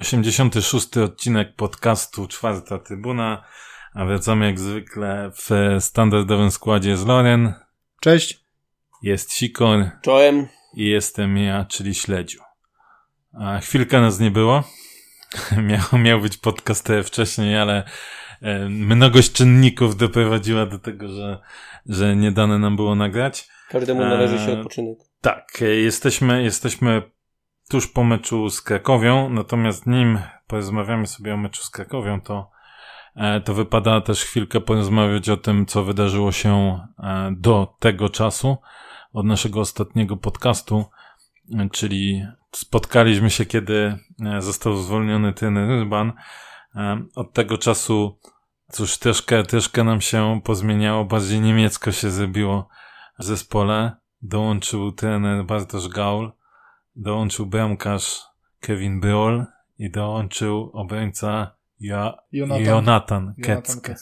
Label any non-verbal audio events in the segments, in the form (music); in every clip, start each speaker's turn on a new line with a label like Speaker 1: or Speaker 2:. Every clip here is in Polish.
Speaker 1: Osiemdziesiąty szósty odcinek podcastu Czwarta Trybuna, a wracamy jak zwykle w standardowym składzie z Loren.
Speaker 2: Cześć.
Speaker 1: Jest Sikor.
Speaker 3: Czołem.
Speaker 1: I jestem ja, czyli Śledziu. A chwilkę nas nie było. (laughs) miał, miał być podcast wcześniej, ale e, mnogość czynników doprowadziła do tego, że, że nie dane nam było nagrać.
Speaker 3: Każdemu należy się odpoczynek.
Speaker 1: Tak, e, jesteśmy, jesteśmy tuż po meczu z Krakowią, natomiast nim porozmawiamy sobie o meczu z Krakowią, to, e, to wypada też chwilkę porozmawiać o tym, co wydarzyło się do tego czasu, od naszego ostatniego podcastu, czyli spotkaliśmy się, kiedy e, został zwolniony ten Ryban. E, od tego czasu, cóż, troszkę, troszkę nam się pozmieniało, bardziej niemiecko się zrobiło zespole. Dołączył trener Bartosz Gaul, dołączył bramkarz Kevin Byol i dołączył obrońca ja, Jonathan, Jonathan Kecke.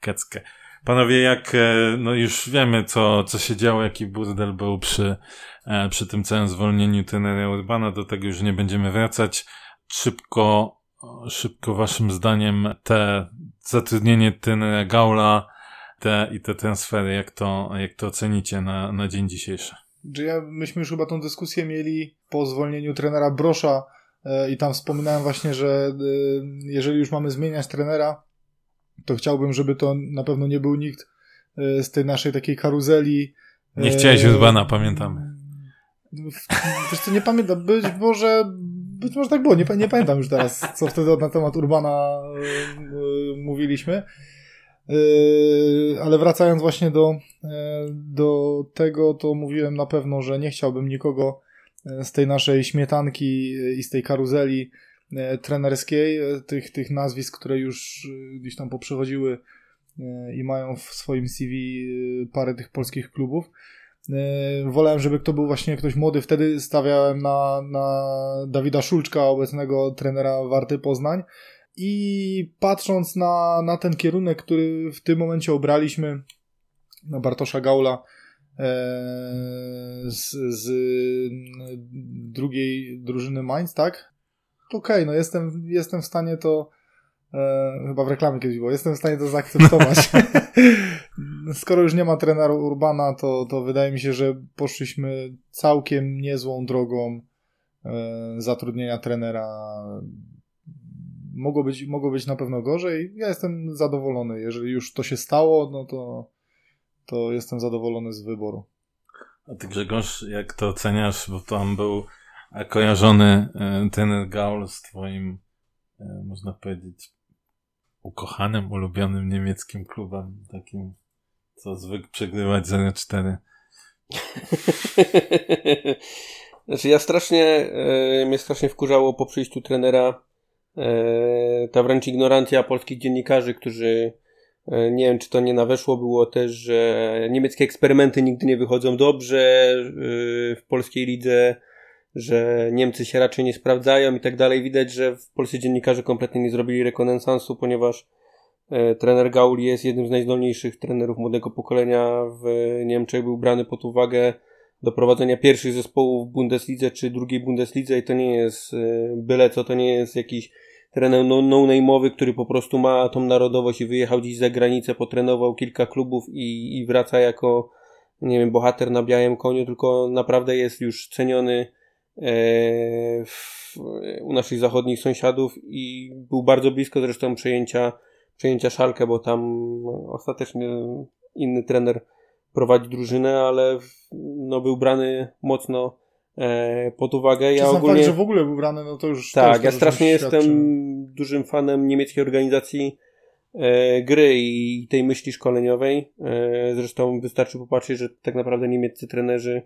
Speaker 1: Kecke. Panowie, jak e, no już wiemy, co, co się działo, jaki burdel był przy, e, przy tym całym zwolnieniu tenera Urbana, do tego już nie będziemy wracać. Szybko, szybko waszym zdaniem te zatrudnienie tenera Gaula te, i te transfery, jak to, jak to ocenicie na, na dzień dzisiejszy?
Speaker 2: Myśmy już chyba tą dyskusję mieli po zwolnieniu trenera Brosza e, i tam wspominałem właśnie, że jeżeli już mamy zmieniać trenera, to chciałbym, żeby to na pewno nie był nikt e, z tej naszej takiej karuzeli.
Speaker 1: Nie chciałeś Urbana, pamiętamy.
Speaker 2: Wiesz co, nie pamiętam, być może, być może tak było, nie, nie pamiętam już teraz, co wtedy na temat Urbana mówiliśmy. Yy, ale wracając właśnie do, yy, do tego, to mówiłem na pewno, że nie chciałbym nikogo z tej naszej śmietanki i z tej karuzeli E, trenerskiej, e, tych, tych nazwisk, które już e, gdzieś tam poprzechodziły i mają w swoim CV parę tych polskich klubów. Wolałem, żeby to był właśnie ktoś młody. Wtedy stawiałem na, na Dawida Szulczka, obecnego trenera Warty Poznań. I patrząc na, na ten kierunek, który w tym momencie obraliśmy, na Bartosza Gaula z, z drugiej drużyny Mainz, tak? okej, okay, no jestem, jestem w stanie to e, chyba w reklamie kiedyś było, jestem w stanie to zaakceptować. (laughs) (laughs) Skoro już nie ma trenera Urbana, to, to wydaje mi się, że poszliśmy całkiem niezłą drogą e, zatrudnienia trenera. Mogło być, mogło być na pewno gorzej. Ja jestem zadowolony. Jeżeli już to się stało, no to, to jestem zadowolony z wyboru.
Speaker 1: A ty Grzegorz, jak to oceniasz, bo tam był kojarzony e, ten Gaul z twoim, e, można powiedzieć, ukochanym, ulubionym niemieckim klubem, takim, co zwykł przegrywać 0-4. (laughs)
Speaker 3: znaczy ja strasznie, e, mnie strasznie wkurzało po przyjściu trenera ta wręcz ignorancja polskich dziennikarzy, którzy e, nie wiem, czy to nie naweszło, było też, że niemieckie eksperymenty nigdy nie wychodzą dobrze e, w polskiej lidze że Niemcy się raczej nie sprawdzają i tak dalej. Widać, że w polscy dziennikarze kompletnie nie zrobili rekonesansu, ponieważ e, trener Gauli jest jednym z najzdolniejszych trenerów młodego pokolenia w Niemczech. Był brany pod uwagę do prowadzenia pierwszych zespołów w Bundeslidze czy drugiej Bundeslidze i to nie jest e, byle co, to nie jest jakiś trener no-name'owy, no który po prostu ma tą narodowość i wyjechał gdzieś za granicę, potrenował kilka klubów i, i wraca jako nie wiem, bohater na białym koniu, tylko naprawdę jest już ceniony E, w, u naszych zachodnich sąsiadów i był bardzo blisko zresztą przejęcia, przejęcia Szalkę, bo tam ostatecznie inny trener prowadzi drużynę, ale no, był brany mocno e, pod uwagę.
Speaker 2: Ja ogólnie... fakt, że w ogóle był brany, no to już...
Speaker 3: Tak, to ja strasznie jestem dużym fanem niemieckiej organizacji e, gry i tej myśli szkoleniowej. E, zresztą wystarczy popatrzeć, że tak naprawdę niemieccy trenerzy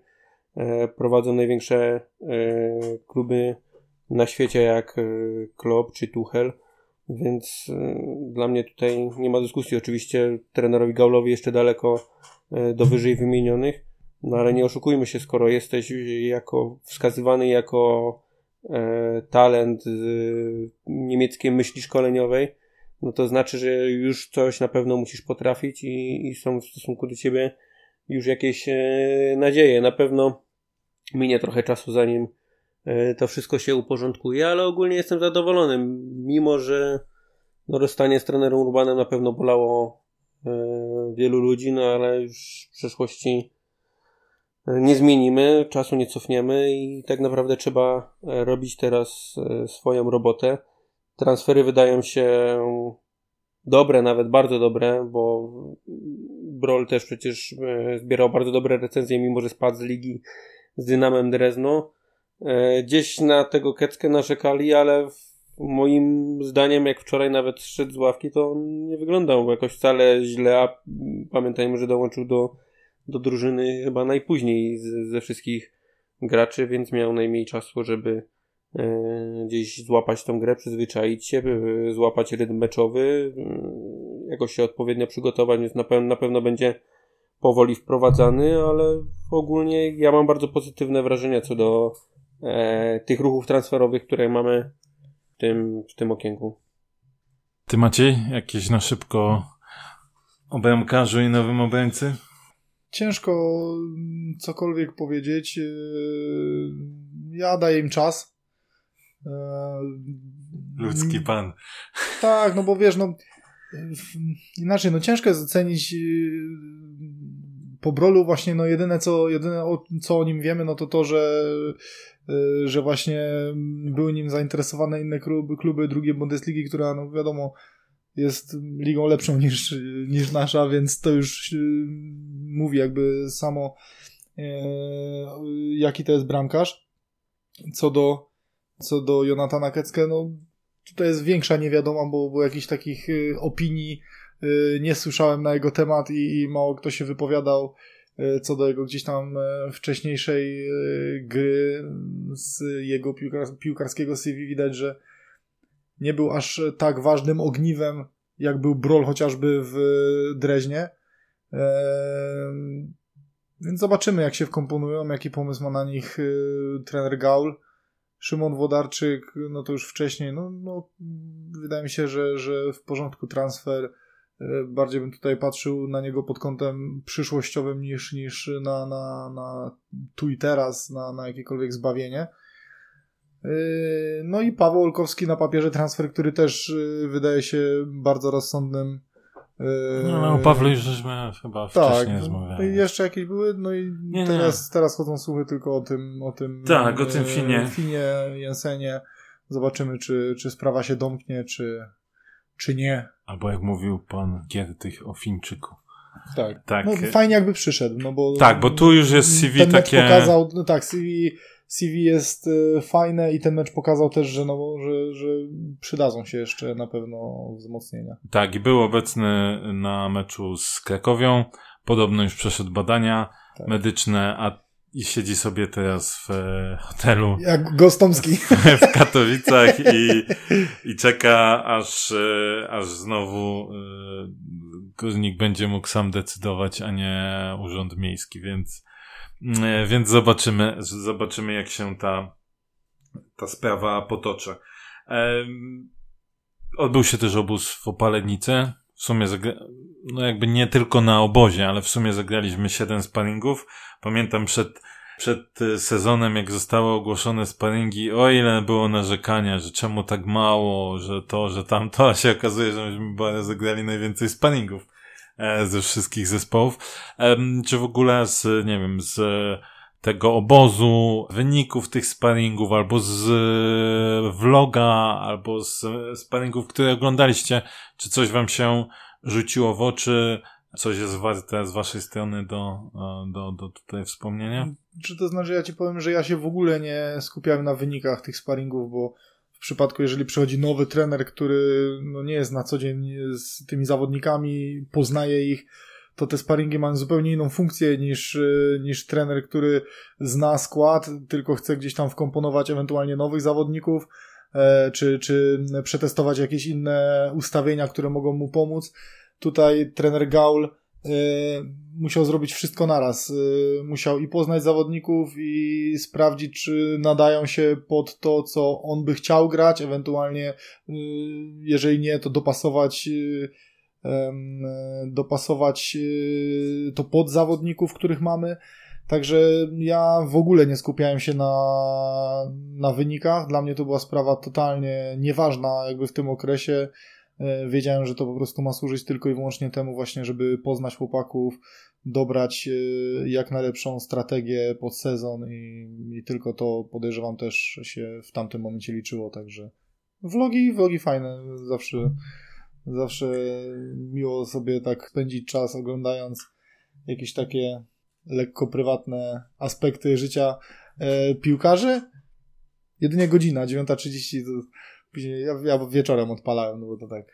Speaker 3: E, prowadzą największe e, kluby na świecie jak e, Klopp czy Tuchel, więc dla mnie tutaj nie ma dyskusji. Oczywiście trenerowi Gaulowi jeszcze daleko do wyżej wymienionych, no ale nie oszukujmy się, skoro jesteś jako wskazywany jako talent niemieckiej myśli szkoleniowej, no to znaczy, że już coś na pewno musisz potrafić i, i są w stosunku do ciebie już jakieś nadzieje. Na pewno minie trochę czasu, zanim to wszystko się uporządkuje, ale ogólnie jestem zadowolony, mimo że no, rozstanie z trenerem Urbanem na pewno bolało wielu ludzi, no ale już w przeszłości nie zmienimy, czasu nie cofniemy i tak naprawdę trzeba e, robić teraz e, swoją robotę. Transfery wydają się dobre, nawet bardzo dobre, bo Brol też przecież e, zbierał bardzo dobre recenzje, mimo że spadł z ligi z Dynamem Drezno. Gdzieś na tego Keckę narzekali, ale moim zdaniem, jak wczoraj nawet szedł z ławki, to on nie wyglądał jakoś wcale źle, a pamiętajmy, że dołączył do do drużyny chyba najpóźniej z, ze wszystkich graczy, więc miał najmniej czasu, żeby e, gdzieś złapać tą grę, przyzwyczaić się, złapać rytm meczowy, e, jakoś się odpowiednio przygotować, więc na, pewno, na pewno będzie powoli wprowadzany, ale ogólnie ja mam bardzo pozytywne wrażenia co do e, tych ruchów transferowych, które mamy w tym, w tym okienku.
Speaker 1: Ty Maciej, jakieś na szybko o bramkarzu i nowym obrońcy?
Speaker 2: ciężko cokolwiek powiedzieć. E, ja daję im czas.
Speaker 1: E, Ludzki pan.
Speaker 2: Tak, no bo wiesz, no inaczej, no ciężko jest ocenić e, po Brolu właśnie, no jedyne co, jedyne co o nim wiemy, no to to, że że właśnie były nim zainteresowane inne kluby, kluby drugiej Bundesligi, która, no wiadomo, jest ligą lepszą niż, niż nasza, więc to już y, mówi jakby samo e, jaki to jest bramkarz. Co do, co do Jonatana Kecke, no tutaj jest większa niewiadoma, bo, bo jakichś takich y, opinii y, nie słyszałem na jego temat i, i mało kto się wypowiadał co do jego gdzieś tam e, wcześniejszej gry z jego piłkarskiego CV widać, że nie był aż tak ważnym ogniwem, jak był Brol chociażby w Dreźnie. Eee, więc zobaczymy, jak się wkomponują, jaki pomysł ma na nich y, trener Gaul. Szymon Wodarczyk, no to już wcześniej, no, no wydaje mi się, że, że w porządku transfer. E, bardziej bym tutaj patrzył na niego pod kątem przyszłościowym niż, niż na, na, na tu i teraz, na, na jakiekolwiek zbawienie. Yy, no i Paweł Olkowski na papierze transfer, który też yy, wydaje się bardzo rozsądnym.
Speaker 1: No, no o Pawle już żeśmy chyba tak, wcześniej tak, rozmawiali.
Speaker 2: jeszcze jakieś były, no i nie, teraz, nie. teraz chodzą słuchy tylko o tym, o tym.
Speaker 1: Tak, o tym Finie.
Speaker 2: Finie, Jensenie. Zobaczymy, czy, czy sprawa się domknie, czy, czy nie.
Speaker 1: Albo jak mówił pan Giertych o Fińczyku.
Speaker 2: Tak. tak. No, fajnie jakby przyszedł, no bo.
Speaker 1: Tak, bo tu już jest CV ten takie.
Speaker 2: pokazał, no tak, CV CV jest y, fajne i ten mecz pokazał też, że, no, że, że przydadzą się jeszcze na pewno wzmocnienia.
Speaker 1: Tak, i był obecny na meczu z Krakowią. Podobno już przeszedł badania tak. medyczne, a i siedzi sobie teraz w e, hotelu.
Speaker 2: Jak Gostomski. (laughs)
Speaker 1: W Katowicach i, i czeka, aż, e, aż znowu Górnik będzie mógł sam decydować, a nie Urząd Miejski, więc E, więc zobaczymy, zobaczymy jak się ta, ta sprawa potoczy. Odbył się też obóz w Opalenicy. W sumie, no jakby nie tylko na obozie, ale w sumie zagraliśmy 7 sparingów. Pamiętam przed, przed sezonem, jak zostały ogłoszone sparingi, o ile było narzekania, że czemu tak mało, że to, że tamto, a się okazuje, że myśmy zagrali najwięcej sparingów. E, ze wszystkich zespołów, czy w ogóle z, nie wiem, z tego obozu, wyników tych sparingów, albo z vloga, albo z sparingów, które oglądaliście, czy coś wam się rzuciło w oczy, coś jest warte z waszej strony do, e, do, do tutaj wspomnienia?
Speaker 2: Czy to znaczy, ja ci powiem, że ja się w ogóle nie skupiałem na wynikach tych sparingów, bo w przypadku, jeżeli przychodzi nowy trener, który no, nie jest na co dzień z tymi zawodnikami, poznaje ich, to te sparingi mają zupełnie inną funkcję niż, niż trener, który zna skład, tylko chce gdzieś tam wkomponować ewentualnie nowych zawodników, e, czy, czy przetestować jakieś inne ustawienia, które mogą mu pomóc. Tutaj trener Gaul Y, musiał zrobić wszystko naraz. Y, musiał i poznać zawodników, i sprawdzić, czy nadają się pod to, co on by chciał grać, ewentualnie, jeżeli nie, to dopasować dopasować to pod zawodników, których mamy. Także ja w ogóle nie skupiałem się na, na wynikach. Dla mnie to była sprawa totalnie nieważna, jakby w tym okresie. E, wiedziałem, że to po prostu ma służyć tylko i wyłącznie temu, właśnie, żeby poznać chłopaków, dobrać e, jak najlepszą strategię pod sezon i, i tylko to podejrzewam też się w tamtym momencie liczyło. Także vlogi, vlogi fajne. Zawsze, zawsze miło sobie tak spędzić czas oglądając jakieś takie lekko prywatne aspekty życia e, piłkarzy. Jedynie godzina, 9.30, to później ja, ja wieczorem odpalałem, no bo to tak.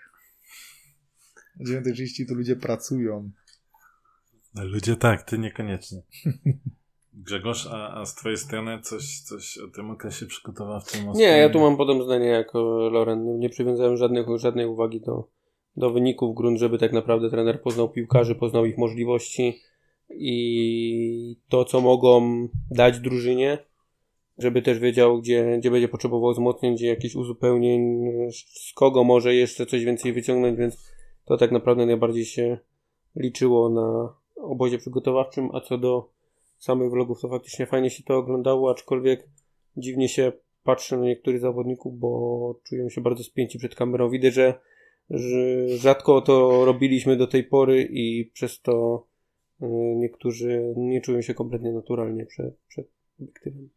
Speaker 2: O 9.30 to ludzie pracują.
Speaker 1: No, ludzie tak, ty niekoniecznie. (laughs) Grzegorz, a, a z twojej strony coś, coś o tym okresie przygotowawczym?
Speaker 3: Nie, ja tu mam podobne zdanie jako Loren. Nie, nie przywiązałem żadnych, żadnej uwagi do, do wyników grunt, żeby tak naprawdę trener poznał piłkarzy, poznał ich możliwości i to, co mogą dać drużynie, żeby też wiedział, gdzie, gdzie będzie potrzebował wzmocnień, gdzie jakieś uzupełnień, z kogo może jeszcze coś więcej wyciągnąć, więc to tak naprawdę najbardziej się liczyło na obozie przygotowawczym, a co do samych vlogów, to faktycznie fajnie się to oglądało, aczkolwiek dziwnie się patrzy na niektórych zawodników, bo czują się bardzo spięci przed kamerą. Widać, że, że rzadko to robiliśmy do tej pory i przez to niektórzy nie czują się kompletnie naturalnie przed, przed obiektywem.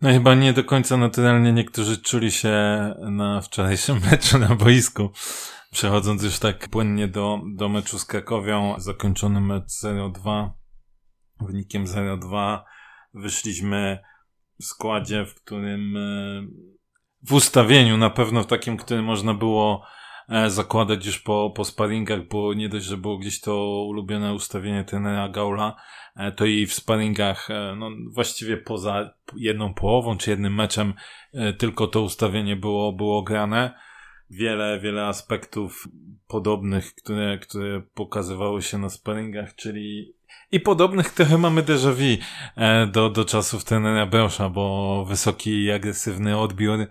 Speaker 1: No chyba nie do końca naturalnie niektórzy czuli się na wczorajszym (laughs) meczu na boisku. Przechodząc już tak płynnie do, do meczu z Krakowią, zakończony mecz 0-2, wynikiem 0-2 wyszliśmy w składzie, w którym e, w ustawieniu na pewno w takim, którym można było e, zakładać już po, po sparingach, bo nie dość, że było gdzieś to ulubione ustawienie trenera Gaula, e, to i w sparingach, no właściwie poza jedną połową czy jednym meczem, tylko to ustawienie było, było grane. Wiele, wiele aspektów podobnych, które, które pokazywały się na sparingach, czyli i podobnych trochę mamy déjà vu e, do, do czasów trenera Beosza, bo wysoki i agresywny odbiór,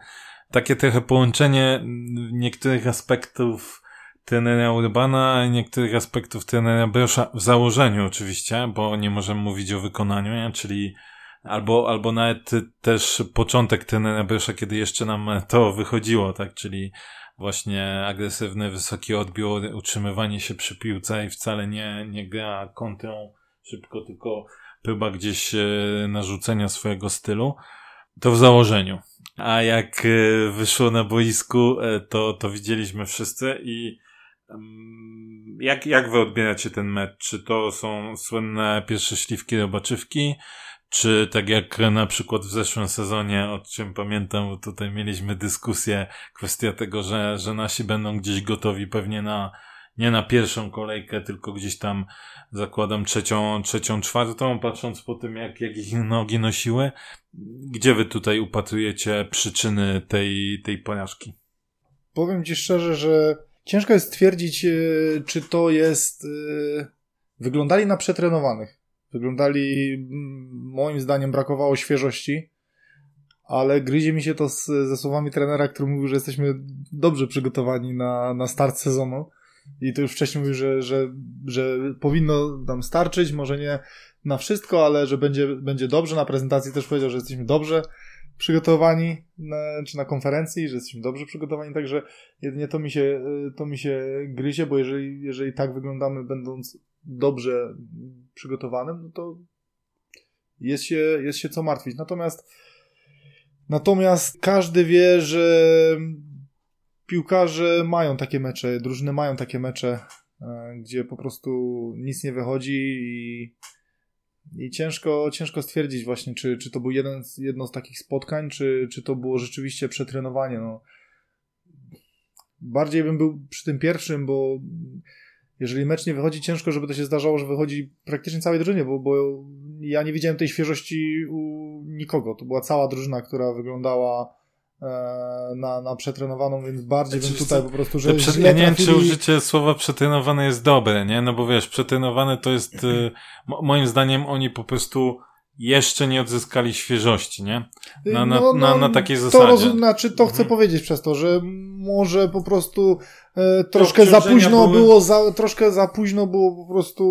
Speaker 1: takie trochę połączenie niektórych aspektów trenera Urbana, niektórych aspektów trenera Beosza w założeniu oczywiście, bo nie możemy mówić o wykonaniu, nie? czyli albo, albo nawet też początek trenera Beosza, kiedy jeszcze nam to wychodziło, tak, czyli właśnie agresywny, wysoki odbiór, utrzymywanie się przy piłce i wcale nie, nie gra kontrą szybko, tylko próba gdzieś e, narzucenia swojego stylu. To w założeniu. A jak e, wyszło na boisku, e, to, to widzieliśmy wszyscy i mm, jak, jak wy odbieracie ten mecz? Czy to są słynne pierwsze śliwki robaczywki? Czy tak jak na przykład w zeszłym sezonie, o czym pamiętam, tutaj mieliśmy dyskusję, kwestia tego, że, że nasi będą gdzieś gotowi pewnie na, nie na pierwszą kolejkę, tylko gdzieś tam zakładam trzecią, trzecią, czwartą, patrząc po tym, jak, jak ich nogi nosiły. Gdzie wy tutaj upatrujecie przyczyny tej, tej porażki?
Speaker 2: Powiem ci szczerze, że ciężko jest stwierdzić, e, czy to jest. E, wyglądali na przetrenowanych. Wyglądali, moim zdaniem, brakowało świeżości, ale gryzie mi się to z, ze słowami trenera, który mówił, że jesteśmy dobrze przygotowani na, na start sezonu. I to już wcześniej mówił, że, że, że powinno nam starczyć, może nie na wszystko, ale że będzie, będzie dobrze. Na prezentacji też powiedział, że jesteśmy dobrze przygotowani, na, czy na konferencji, że jesteśmy dobrze przygotowani, także jedynie to mi się, to mi się gryzie, bo jeżeli, jeżeli tak wyglądamy, będąc dobrze przygotowanym, no to jest się, jest się co martwić. Natomiast natomiast każdy wie, że piłkarze mają takie mecze, drużyny mają takie mecze, e, gdzie po prostu nic nie wychodzi i, i ciężko, ciężko stwierdzić właśnie, czy, czy to był jeden, jedno z takich spotkań, czy, czy to było rzeczywiście przetrenowanie. No. Bardziej bym był przy tym pierwszym, bo jeżeli mecz nie wychodzi, ciężko, żeby to się zdarzało, że wychodzi praktycznie całej drużynie, bo, bo ja nie widziałem tej świeżości u nikogo. To była cała drużyna, która wyglądała na, na przetrenowaną, więc bardziej bym tutaj po prostu, że
Speaker 1: prze... Ja nie wiem, czy użycie słowa przetrenowane jest dobre, nie? No bo wiesz, przetrenowane to jest, y, moim zdaniem oni po prostu jeszcze nie odzyskali świeżości, nie? Na, na, no, no, na, na takiej zasadzie.
Speaker 2: To, znaczy, to chcę mhm. powiedzieć przez to, że może po prostu e, troszkę za późno były... było, za, troszkę za późno było po prostu...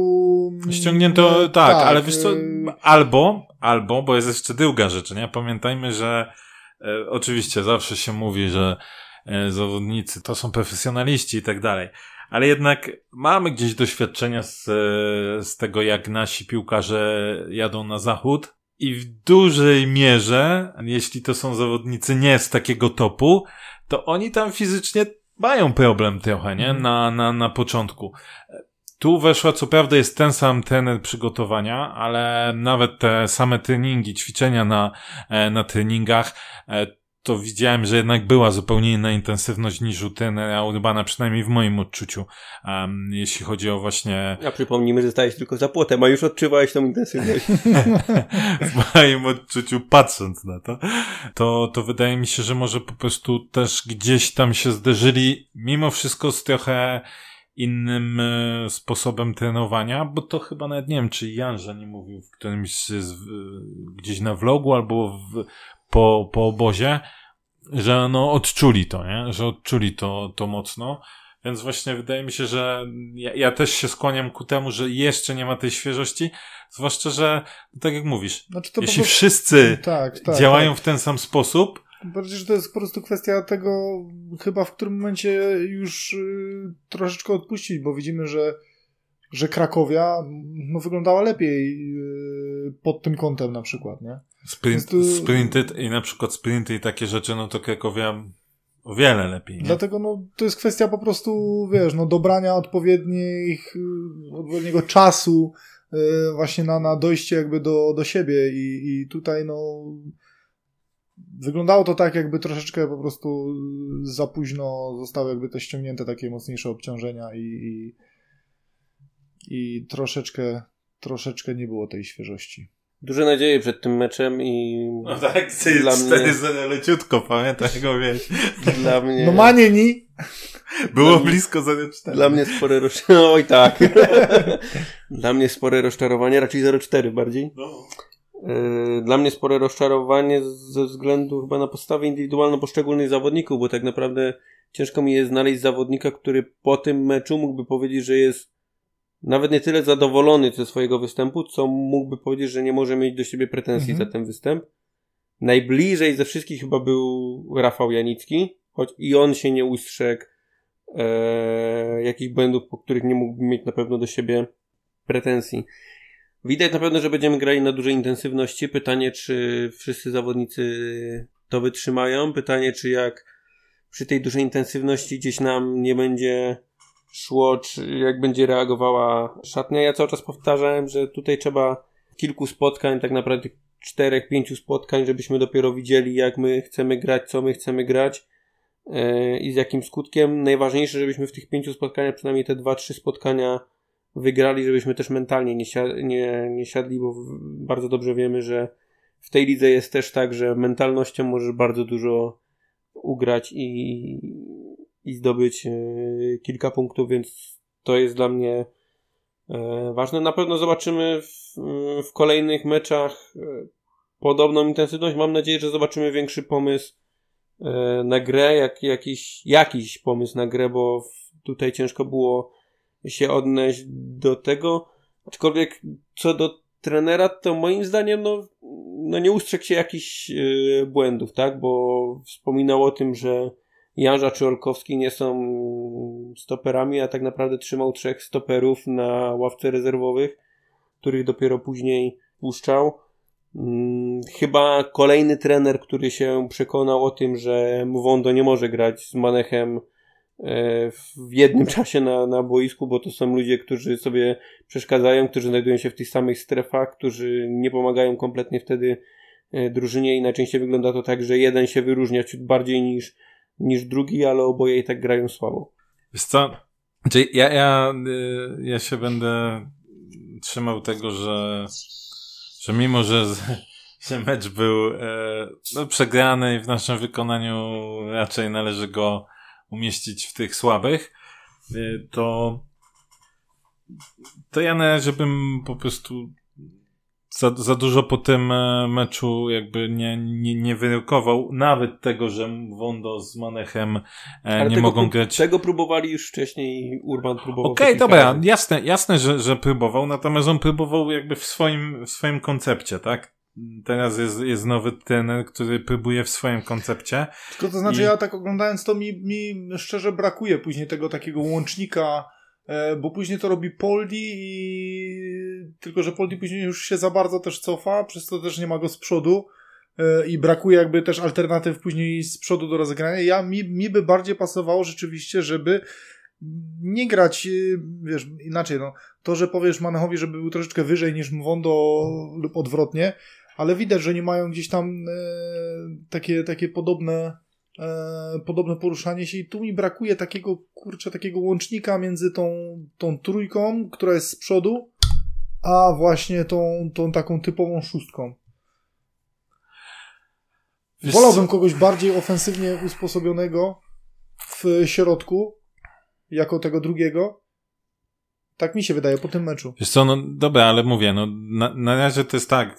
Speaker 1: Mm, Ściągnięto, e, tak, tak, ale wiesz co, e, albo, albo, bo jest jeszcze druga rzecz, nie? Pamiętajmy, że e, oczywiście zawsze się mówi, że e, zawodnicy to są profesjonaliści i tak dalej ale jednak mamy gdzieś doświadczenia z, z tego, jak nasi piłkarze jadą na zachód. I w dużej mierze, jeśli to są zawodnicy nie z takiego topu, to oni tam fizycznie mają problem trochę, nie? Mhm. Na, na, na początku. Tu weszła, co prawda jest ten sam trener przygotowania, ale nawet te same treningi, ćwiczenia na, e, na treningach, e, to widziałem, że jednak była zupełnie inna intensywność niż u trenera Urbana, przynajmniej w moim odczuciu, um, jeśli chodzi o właśnie...
Speaker 3: A przypomnijmy, że stałeś tylko za płotem, a już odczuwałeś tą intensywność. (laughs)
Speaker 1: w moim odczuciu, patrząc na to, to, to wydaje mi się, że może po prostu też gdzieś tam się zderzyli, mimo wszystko z trochę innym e, sposobem trenowania, bo to chyba nawet nie wiem, czy Janża nie mówił w którymś w, gdzieś na vlogu albo w, po, po obozie, że no odczuli to, nie? Że odczuli to, to mocno. Więc właśnie wydaje mi się, że ja, ja, też się skłaniam ku temu, że jeszcze nie ma tej świeżości, zwłaszcza, że tak jak mówisz, znaczy jeśli prostu... wszyscy tak, tak, działają tak. w ten sam sposób,
Speaker 2: Bardziej, że to jest po prostu kwestia tego, chyba w którym momencie już y, troszeczkę odpuścić, bo widzimy, że, że Krakowia no, wyglądała lepiej y, pod tym kątem na przykład, nie?
Speaker 1: Sprint, tu... Sprinty i na przykład sprinty i takie rzeczy, no to Krakowia o wiele lepiej. Nie?
Speaker 2: Dlatego no, to jest kwestia po prostu, wiesz, no, dobrania odpowiednich, odpowiedniego czasu właśnie na, na dojście jakby do, do siebie i, i tutaj no wyglądało to tak, jakby troszeczkę po prostu za późno zostały jakby te ściągnięte takie mocniejsze obciążenia i, i, i troszeczkę, troszeczkę nie było tej świeżości.
Speaker 3: Duże nadzieje przed tym meczem i...
Speaker 1: No tak, ty dla 4 mnie... leciutko, pamiętaj go wieś.
Speaker 3: Dla mnie...
Speaker 2: No manieni!
Speaker 1: Było dla blisko 0,4.
Speaker 3: Dla mnie spore rozczarowanie. (laughs) Oj tak. (laughs) dla mnie spore rozczarowanie, raczej 0,4 bardziej. No. E, dla mnie spore rozczarowanie ze względu chyba na postawę indywidualną poszczególnych zawodników, bo tak naprawdę ciężko mi jest znaleźć zawodnika, który po tym meczu mógłby powiedzieć, że jest nawet nie tyle zadowolony ze swojego występu, co mógłby powiedzieć, że nie może mieć do siebie pretensji mhm. za ten występ. Najbliżej ze wszystkich chyba był Rafał Janicki, choć i on się nie ustrzegł e, jakichś błędów, po których nie mógłby mieć na pewno do siebie pretensji. Widać na pewno, że będziemy grali na dużej intensywności. Pytanie, czy wszyscy zawodnicy to wytrzymają. Pytanie, czy jak przy tej dużej intensywności gdzieś nam nie będzie szło, czy jak będzie reagowała szatnia. Ja cały czas powtarzałem, że tutaj trzeba kilku spotkań, tak naprawdę czterech, pięciu spotkań, żebyśmy dopiero widzieli, jak my chcemy grać, co my chcemy grać yy, i z jakim skutkiem. Najważniejsze, żebyśmy w tych pięciu spotkaniach, przynajmniej te dwa, trzy spotkania wygrali, żebyśmy też mentalnie nie, si- nie, nie siadli, bo bardzo dobrze wiemy, że w tej lidze jest też tak, że mentalnością możesz bardzo dużo ugrać i, i zdobyć e, kilka punktów, więc to jest dla mnie e, ważne. Na pewno zobaczymy w, w kolejnych meczach e, podobną intensywność. Mam nadzieję, że zobaczymy większy pomysł na grę, jak, jakiś, jakiś pomysł na grę, bo tutaj ciężko było się odnieść do tego. Aczkolwiek co do trenera, to moim zdaniem no, no nie ustrzegł się jakichś yy, błędów, tak? Bo wspominał o tym, że Janża czy Olkowski nie są stoperami, a tak naprawdę trzymał trzech stoperów na ławce rezerwowych, których dopiero później puszczał. Hmm, chyba kolejny trener, który się przekonał o tym, że Mwondo nie może grać z Manechem w jednym czasie na, na boisku, bo to są ludzie, którzy sobie przeszkadzają, którzy znajdują się w tych samych strefach, którzy nie pomagają kompletnie wtedy e, drużynie i najczęściej wygląda to tak, że jeden się wyróżnia ciut bardziej niż, niż drugi, ale oboje i tak grają słabo.
Speaker 1: Wiesz co, ja, ja, y, ja się będę trzymał tego, że, że mimo, że, (laughs) że mecz był e, no, przegrany i w naszym wykonaniu raczej należy go umieścić w tych słabych, y, to to ja na razie bym po prostu za, za dużo po tym e, meczu jakby nie, nie, nie wyrokował, nawet tego, że Wondo z Manechem e, nie mogą grać.
Speaker 3: Tego próbowali już wcześniej, Urban próbował.
Speaker 1: Okej, okay, dobra, jasne, jasne że, że próbował, natomiast on próbował jakby w swoim, w swoim koncepcie, tak? Teraz jest, jest nowy trener, który próbuje w swoim koncepcie.
Speaker 2: Tylko to znaczy, I... ja tak oglądając to mi, mi szczerze brakuje później tego takiego łącznika E, bo później to robi Poldi i tylko, że Poldi później już się za bardzo też cofa, przez to też nie ma go z przodu e, i brakuje jakby też alternatyw później z przodu do rozegrania. Ja, mi, mi by bardziej pasowało rzeczywiście, żeby nie grać, e, wiesz, inaczej, no, to, że powiesz Manechowi, żeby był troszeczkę wyżej niż Mwondo lub odwrotnie, ale widać, że nie mają gdzieś tam e, takie, takie podobne e, podobne poruszanie się i tu mi brakuje takiego, kurczę, takiego łącznika między tą, tą trójką, która jest z przodu, a właśnie tą, tą taką typową szóstką. Wiesz Wolałbym kogoś bardziej ofensywnie usposobionego w środku, jako tego drugiego. Tak mi się wydaje po tym meczu.
Speaker 1: Wiesz co, no dobra, ale mówię, no na, na razie to jest tak,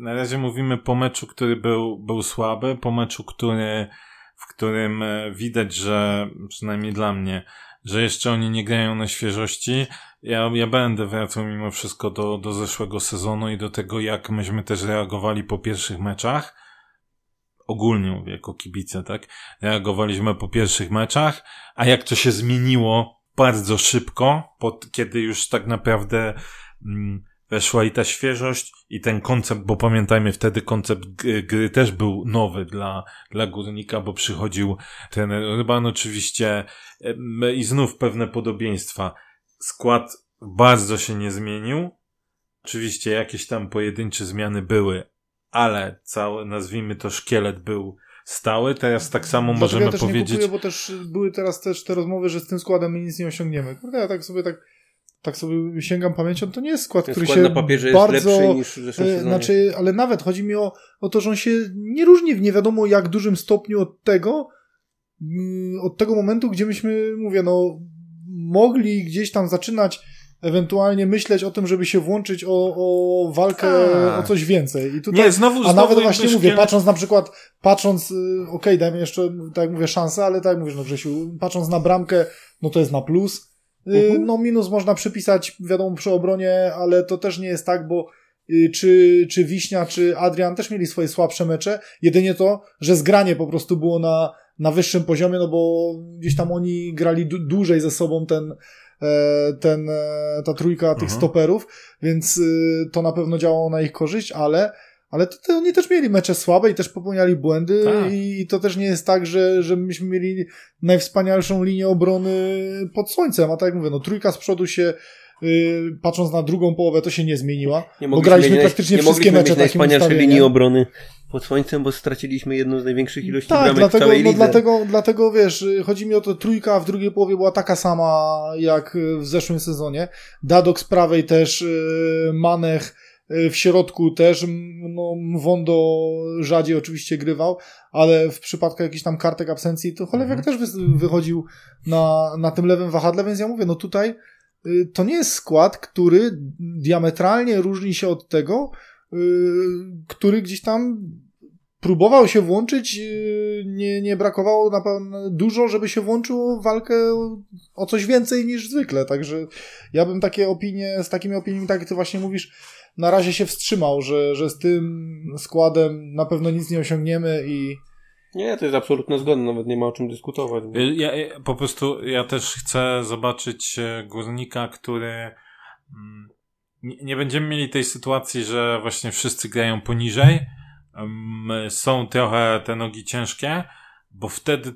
Speaker 1: na razie mówimy po meczu, który był, był słaby, po meczu, który w którym e, widać, że przynajmniej dla mnie, że jeszcze oni nie grają na świeżości. Ja, ja będę wracał mimo wszystko do, do zeszłego sezonu i do tego, jak myśmy też reagowali po pierwszych meczach. Ogólnie mówię, jako kibice, tak? Reagowaliśmy po pierwszych meczach, a jak to się zmieniło bardzo szybko, pod, kiedy już tak naprawdę mm, weszła i ta świeżość i ten koncept, bo pamiętajmy wtedy koncept gry też był nowy dla, dla górnika, bo przychodził ten Ryban oczywiście i znów pewne podobieństwa. Skład bardzo się nie zmienił. Oczywiście jakieś tam pojedyncze zmiany były, ale cały, nazwijmy to szkielet był stały. Teraz tak samo Dlatego możemy ja
Speaker 2: też
Speaker 1: powiedzieć. Nie
Speaker 2: kupuję, bo też były teraz też te rozmowy, że z tym składem my nic nie osiągniemy. Kurde, ja tak sobie tak tak sobie sięgam pamięcią, to nie jest skład, Ten który
Speaker 3: skład
Speaker 2: się
Speaker 3: na papierze bardzo, jest lepszy niż w zeszłym
Speaker 2: e,
Speaker 3: sezonie.
Speaker 2: Znaczy, ale nawet chodzi mi o, o to, że on się nie różni w nie wiadomo jak dużym stopniu od tego, mm, od tego momentu, gdzie myśmy, mówię, no, mogli gdzieś tam zaczynać ewentualnie myśleć o tym, żeby się włączyć o, o walkę tak. o coś więcej. I
Speaker 1: tutaj, nie, znowu,
Speaker 2: a nawet właśnie mówię, patrząc na przykład, patrząc, y, okej, okay, dajmy jeszcze, tak jak mówię, szansę, ale tak jak mówisz, no Grzesiu, patrząc na bramkę, no to jest na plus, mhm. No minus można przypisać, wiadomo, przy obronie, ale to też nie jest tak, bo y, czy, czy Wiśnia, czy Adrian też mieli swoje słabsze mecze. Jedynie to, że zgranie po prostu było na, na wyższym poziomie, no bo gdzieś tam oni grali dłużej ze sobą ten, e, ten, e, ta trójka tych mhm. stoperów, więc y, to na pewno działało na ich korzyść, ale ale to, to oni też mieli mecze słabe i też popełniali błędy tak. i to też nie jest tak, że, że myśmy mieli najwspanialszą linię obrony pod słońcem, a tak jak mówię, no trójka z przodu się Yy, patrząc na drugą połowę, to się nie zmieniła. Nie bo graliśmy mieć, praktycznie nie wszystkie mecze takim
Speaker 3: najwspanialszej linii obrony pod słońcem, bo straciliśmy jedną z największych ilości tak, bramek
Speaker 2: dlatego,
Speaker 3: w całej
Speaker 2: no, dlatego, dlatego wiesz, chodzi mi o to, trójka w drugiej połowie była taka sama jak w zeszłym sezonie. Dadok z prawej też, yy, Manech, w środku też, no, Wondo rzadziej oczywiście grywał, ale w przypadku jakichś tam kartek absencji, to Cholewiak mhm. też wychodził na, na tym lewym wahadle, więc ja mówię, no tutaj y, to nie jest skład, który diametralnie różni się od tego, y, który gdzieś tam próbował się włączyć, y, nie, nie brakowało na pewno dużo, żeby się włączył w walkę o coś więcej niż zwykle, także ja bym takie opinie, z takimi opiniami, tak jak ty właśnie mówisz, na razie się wstrzymał, że, że z tym składem na pewno nic nie osiągniemy i.
Speaker 3: Nie, to jest absolutna zgoda, nawet nie ma o czym dyskutować.
Speaker 1: Ja, ja, po prostu ja też chcę zobaczyć e, górnika, który mm, nie, będziemy mieli tej sytuacji, że właśnie wszyscy grają poniżej. Są trochę te nogi ciężkie, bo wtedy,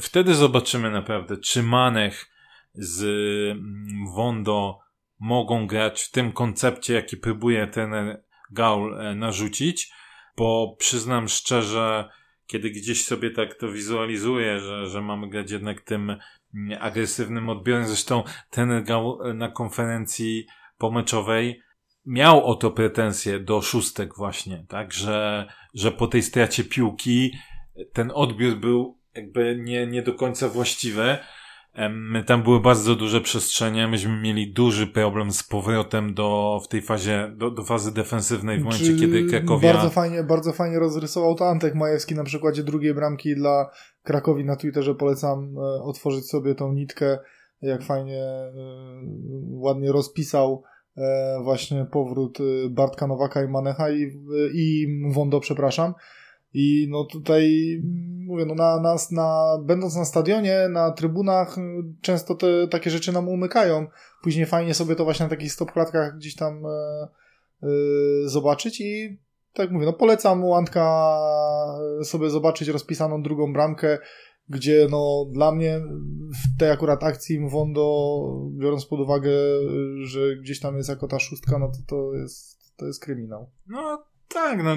Speaker 1: wtedy zobaczymy naprawdę, czy Manech z mm, Wondo mogą grać w tym koncepcie, jaki próbuje ten Gaul e, narzucić, bo przyznam szczerze, kiedy gdzieś sobie tak to wizualizuję, że, że mamy grać jednak tym agresywnym odbiorem, zresztą ten Gaul e, na konferencji pomeczowej miał o to pretensje do szóstek właśnie, tak, że, że po tej stracie piłki ten odbiór był jakby nie, nie do końca właściwy, Tam były bardzo duże przestrzenie, myśmy mieli duży problem z powrotem do, w tej fazie, do, do fazy defensywnej w momencie,
Speaker 2: Czy
Speaker 1: kiedy Krakowia...
Speaker 2: Bardzo fajnie, bardzo fajnie rozrysował to Antek Majewski na przykładzie drugiej bramki dla Krakowi na Twitterze. Polecam e, otworzyć sobie tą nitkę, jak fajnie, e, ładnie rozpisał e, właśnie powrót Bartka Nowaka i Manecha i, i Wondo, przepraszam. I no tutaj mówię, no na, na, na, będąc na stadionie, na trybunach, często te takie rzeczy nam umykają. Później fajnie sobie to właśnie na takich stopklatkach gdzieś tam e, e, zobaczyć i tak mówię, no polecam u Antka sobie zobaczyć rozpisaną drugą bramkę, gdzie no dla mnie w tej akurat akcji Mwondo, biorąc pod uwagę, że gdzieś tam jest jako ta szóstka, no to to jest, to jest kryminał.
Speaker 1: No tak, no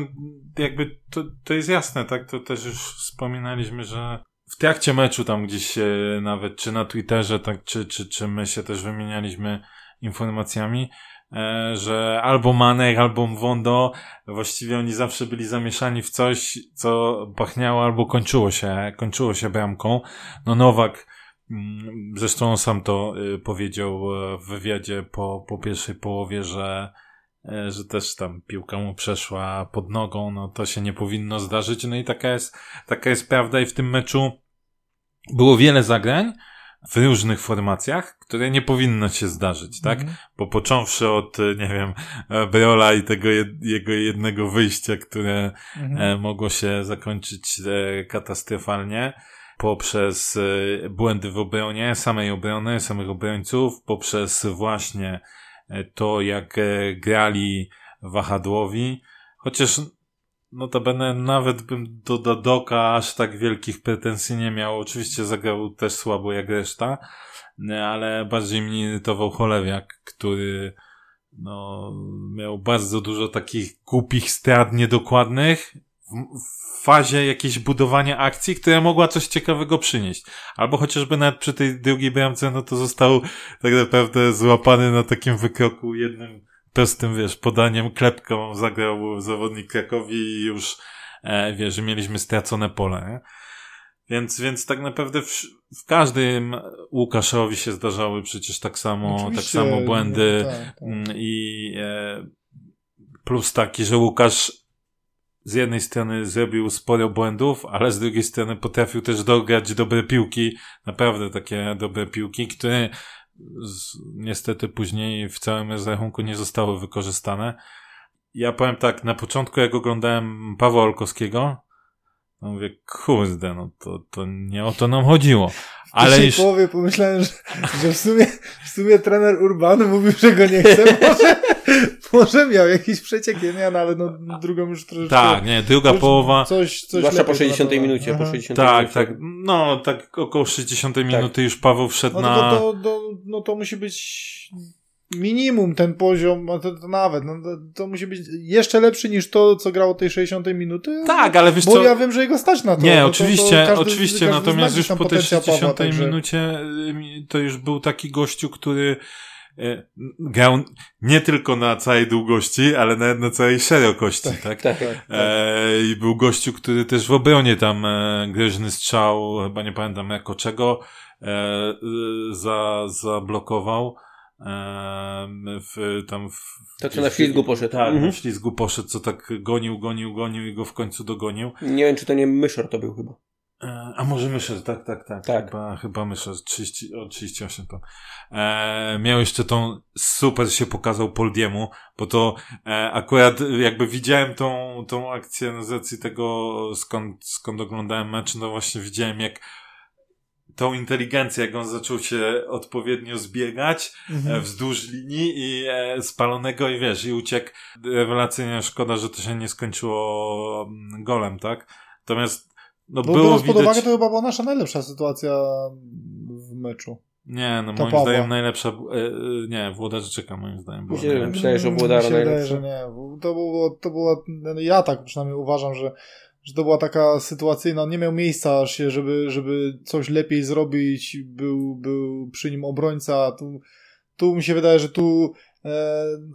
Speaker 1: jakby to, to jest jasne, tak? To też już wspominaliśmy, że w trakcie meczu tam gdzieś się nawet, czy na Twitterze, tak, czy, czy, czy my się też wymienialiśmy informacjami, e, że albo Manek, albo Mwondo, właściwie oni zawsze byli zamieszani w coś, co pachniało albo kończyło się, kończyło się bramką. No Nowak, mm, zresztą on sam to y, powiedział e, w wywiadzie po, po pierwszej połowie, że że też tam piłka mu przeszła pod nogą, no to się nie powinno zdarzyć. No i taka jest, taka jest prawda i w tym meczu było wiele zagrań w różnych formacjach, które nie powinno się zdarzyć, tak?
Speaker 2: Mhm.
Speaker 1: Bo począwszy od, e, nie wiem, e, Breola i tego jed, jego jednego wyjścia, które e, mogło się zakończyć e, katastrofalnie, poprzez e, błędy w obronie, samej obrony, samych obrońców, poprzez właśnie e, to, jak e, grali wahadłowi, chociaż notabene nawet bym do Dadoka aż tak wielkich pretensji nie miał. Oczywiście zagrał też słabo jak reszta, e, ale bardziej mnie irytował Cholewiak, który no, miał bardzo dużo takich głupich strat niedokładnych w, w fazie jakiejś budowania akcji, która mogła coś ciekawego przynieść. Albo chociażby nawet przy tej drugiej bramce, no to został tak naprawdę złapany na takim wykroku jednym prostym, wiesz, podaniem, klepką zagrał zawodnik Krakowi i już, e, wiesz, mieliśmy stracone pole, nie? Więc, więc tak naprawdę w, w każdym Łukaszowi się zdarzały przecież tak samo, tak samo błędy.
Speaker 2: no, tak, tak.
Speaker 1: Mm, I e, plus taki, że Łukasz z jednej strony zrobił sporo błędów, ale z drugiej strony potrafił też dograć dobre piłki, naprawdę takie dobre piłki, które z, niestety później w całym rozrachunku nie zostały wykorzystane. Ja powiem tak, na początku jak oglądałem Pawła Olkowskiego, to mówię, kurde, no to, to nie o to nam chodziło. Ale już,
Speaker 2: połowie pomyślałem, że, że w, sumie, w sumie trener Urban mówił, że go nie chce. Może, (laughs) (laughs) może miał jakiś przeciek, nie, no, ale no, drugą już troszeczkę...
Speaker 1: tak, nie, druga
Speaker 2: coś-
Speaker 1: połowa,
Speaker 2: Coś, coś
Speaker 3: Zwłaszcza po
Speaker 2: lepiej
Speaker 3: 60
Speaker 2: wyglądało.
Speaker 3: minucie, po
Speaker 2: Aha.
Speaker 3: 60
Speaker 1: tak,
Speaker 3: minucie.
Speaker 1: tak, no, tak około 60 minuty już Paweł wszedł
Speaker 2: No
Speaker 1: na...
Speaker 2: to, to, to, no to musi być minimum ten poziom, a to, to nawet, no to, to musi być jeszcze lepszy niż to, co grało tej 60 minuty.
Speaker 1: Tak, ale wiesz
Speaker 2: Bo
Speaker 1: co...
Speaker 2: ja wiem, że jego stać na to.
Speaker 1: Nie,
Speaker 2: No to,
Speaker 1: oczywiście,
Speaker 2: to każdy,
Speaker 1: oczywiście,
Speaker 2: każdy
Speaker 1: natomiast już po tej
Speaker 2: potencjał
Speaker 1: 60
Speaker 2: Pawła, także-
Speaker 1: minucie to już był taki gościu, który e, grał nie tylko na całej długości, ale nawet na całej szerokości, tak?
Speaker 3: Tak.
Speaker 1: E, I był gościu, który też w obronie tam e, groźny strzał, chyba nie pamiętam jako czego, e, y, za, zablokował. E, w, tam w,
Speaker 3: To, co na ślizgu poszedł.
Speaker 1: Tak,
Speaker 3: Mhm.
Speaker 1: na ślizgu poszedł, co tak gonił, gonił, gonił i go w końcu dogonił.
Speaker 3: Nie wiem, czy to nie Myszor to był chyba.
Speaker 1: E, A może Myszer, tak, tak, tak.
Speaker 3: Tak.
Speaker 1: Chyba, chyba Myszer, 30, o 38 tam. E, miał jeszcze tą, super się pokazał Poldiemu, bo to e, akurat jakby widziałem tą, tą akcję z racji tego, skąd, skąd oglądałem mecz, no właśnie widziałem jak tą inteligencję, jak on zaczął się odpowiednio zbiegać e,
Speaker 2: Mhm.
Speaker 1: wzdłuż linii i e, spalonego i wiesz, i uciekł. Rewelacyjnie szkoda, że to się nie skończyło mm, golem, tak? Natomiast no
Speaker 2: Bo
Speaker 1: było
Speaker 2: biorąc pod
Speaker 1: widać...
Speaker 2: uwagę, to chyba była nasza najlepsza sytuacja w meczu.
Speaker 1: Nie, no
Speaker 2: To
Speaker 1: moim
Speaker 2: Pawła.
Speaker 1: zdaniem najlepsza... E, e, nie, Włodarczyka moim zdaniem była
Speaker 2: Mm,
Speaker 3: Włodara
Speaker 2: mi się wydaje,
Speaker 3: najlepsza.
Speaker 2: że nie. bo To było, to była, no ja tak przynajmniej uważam, że, że to była taka sytuacyjna, nie miał miejsca się, żeby, żeby coś lepiej zrobić, był, był przy nim obrońca, tu, tu mi się wydaje, że tu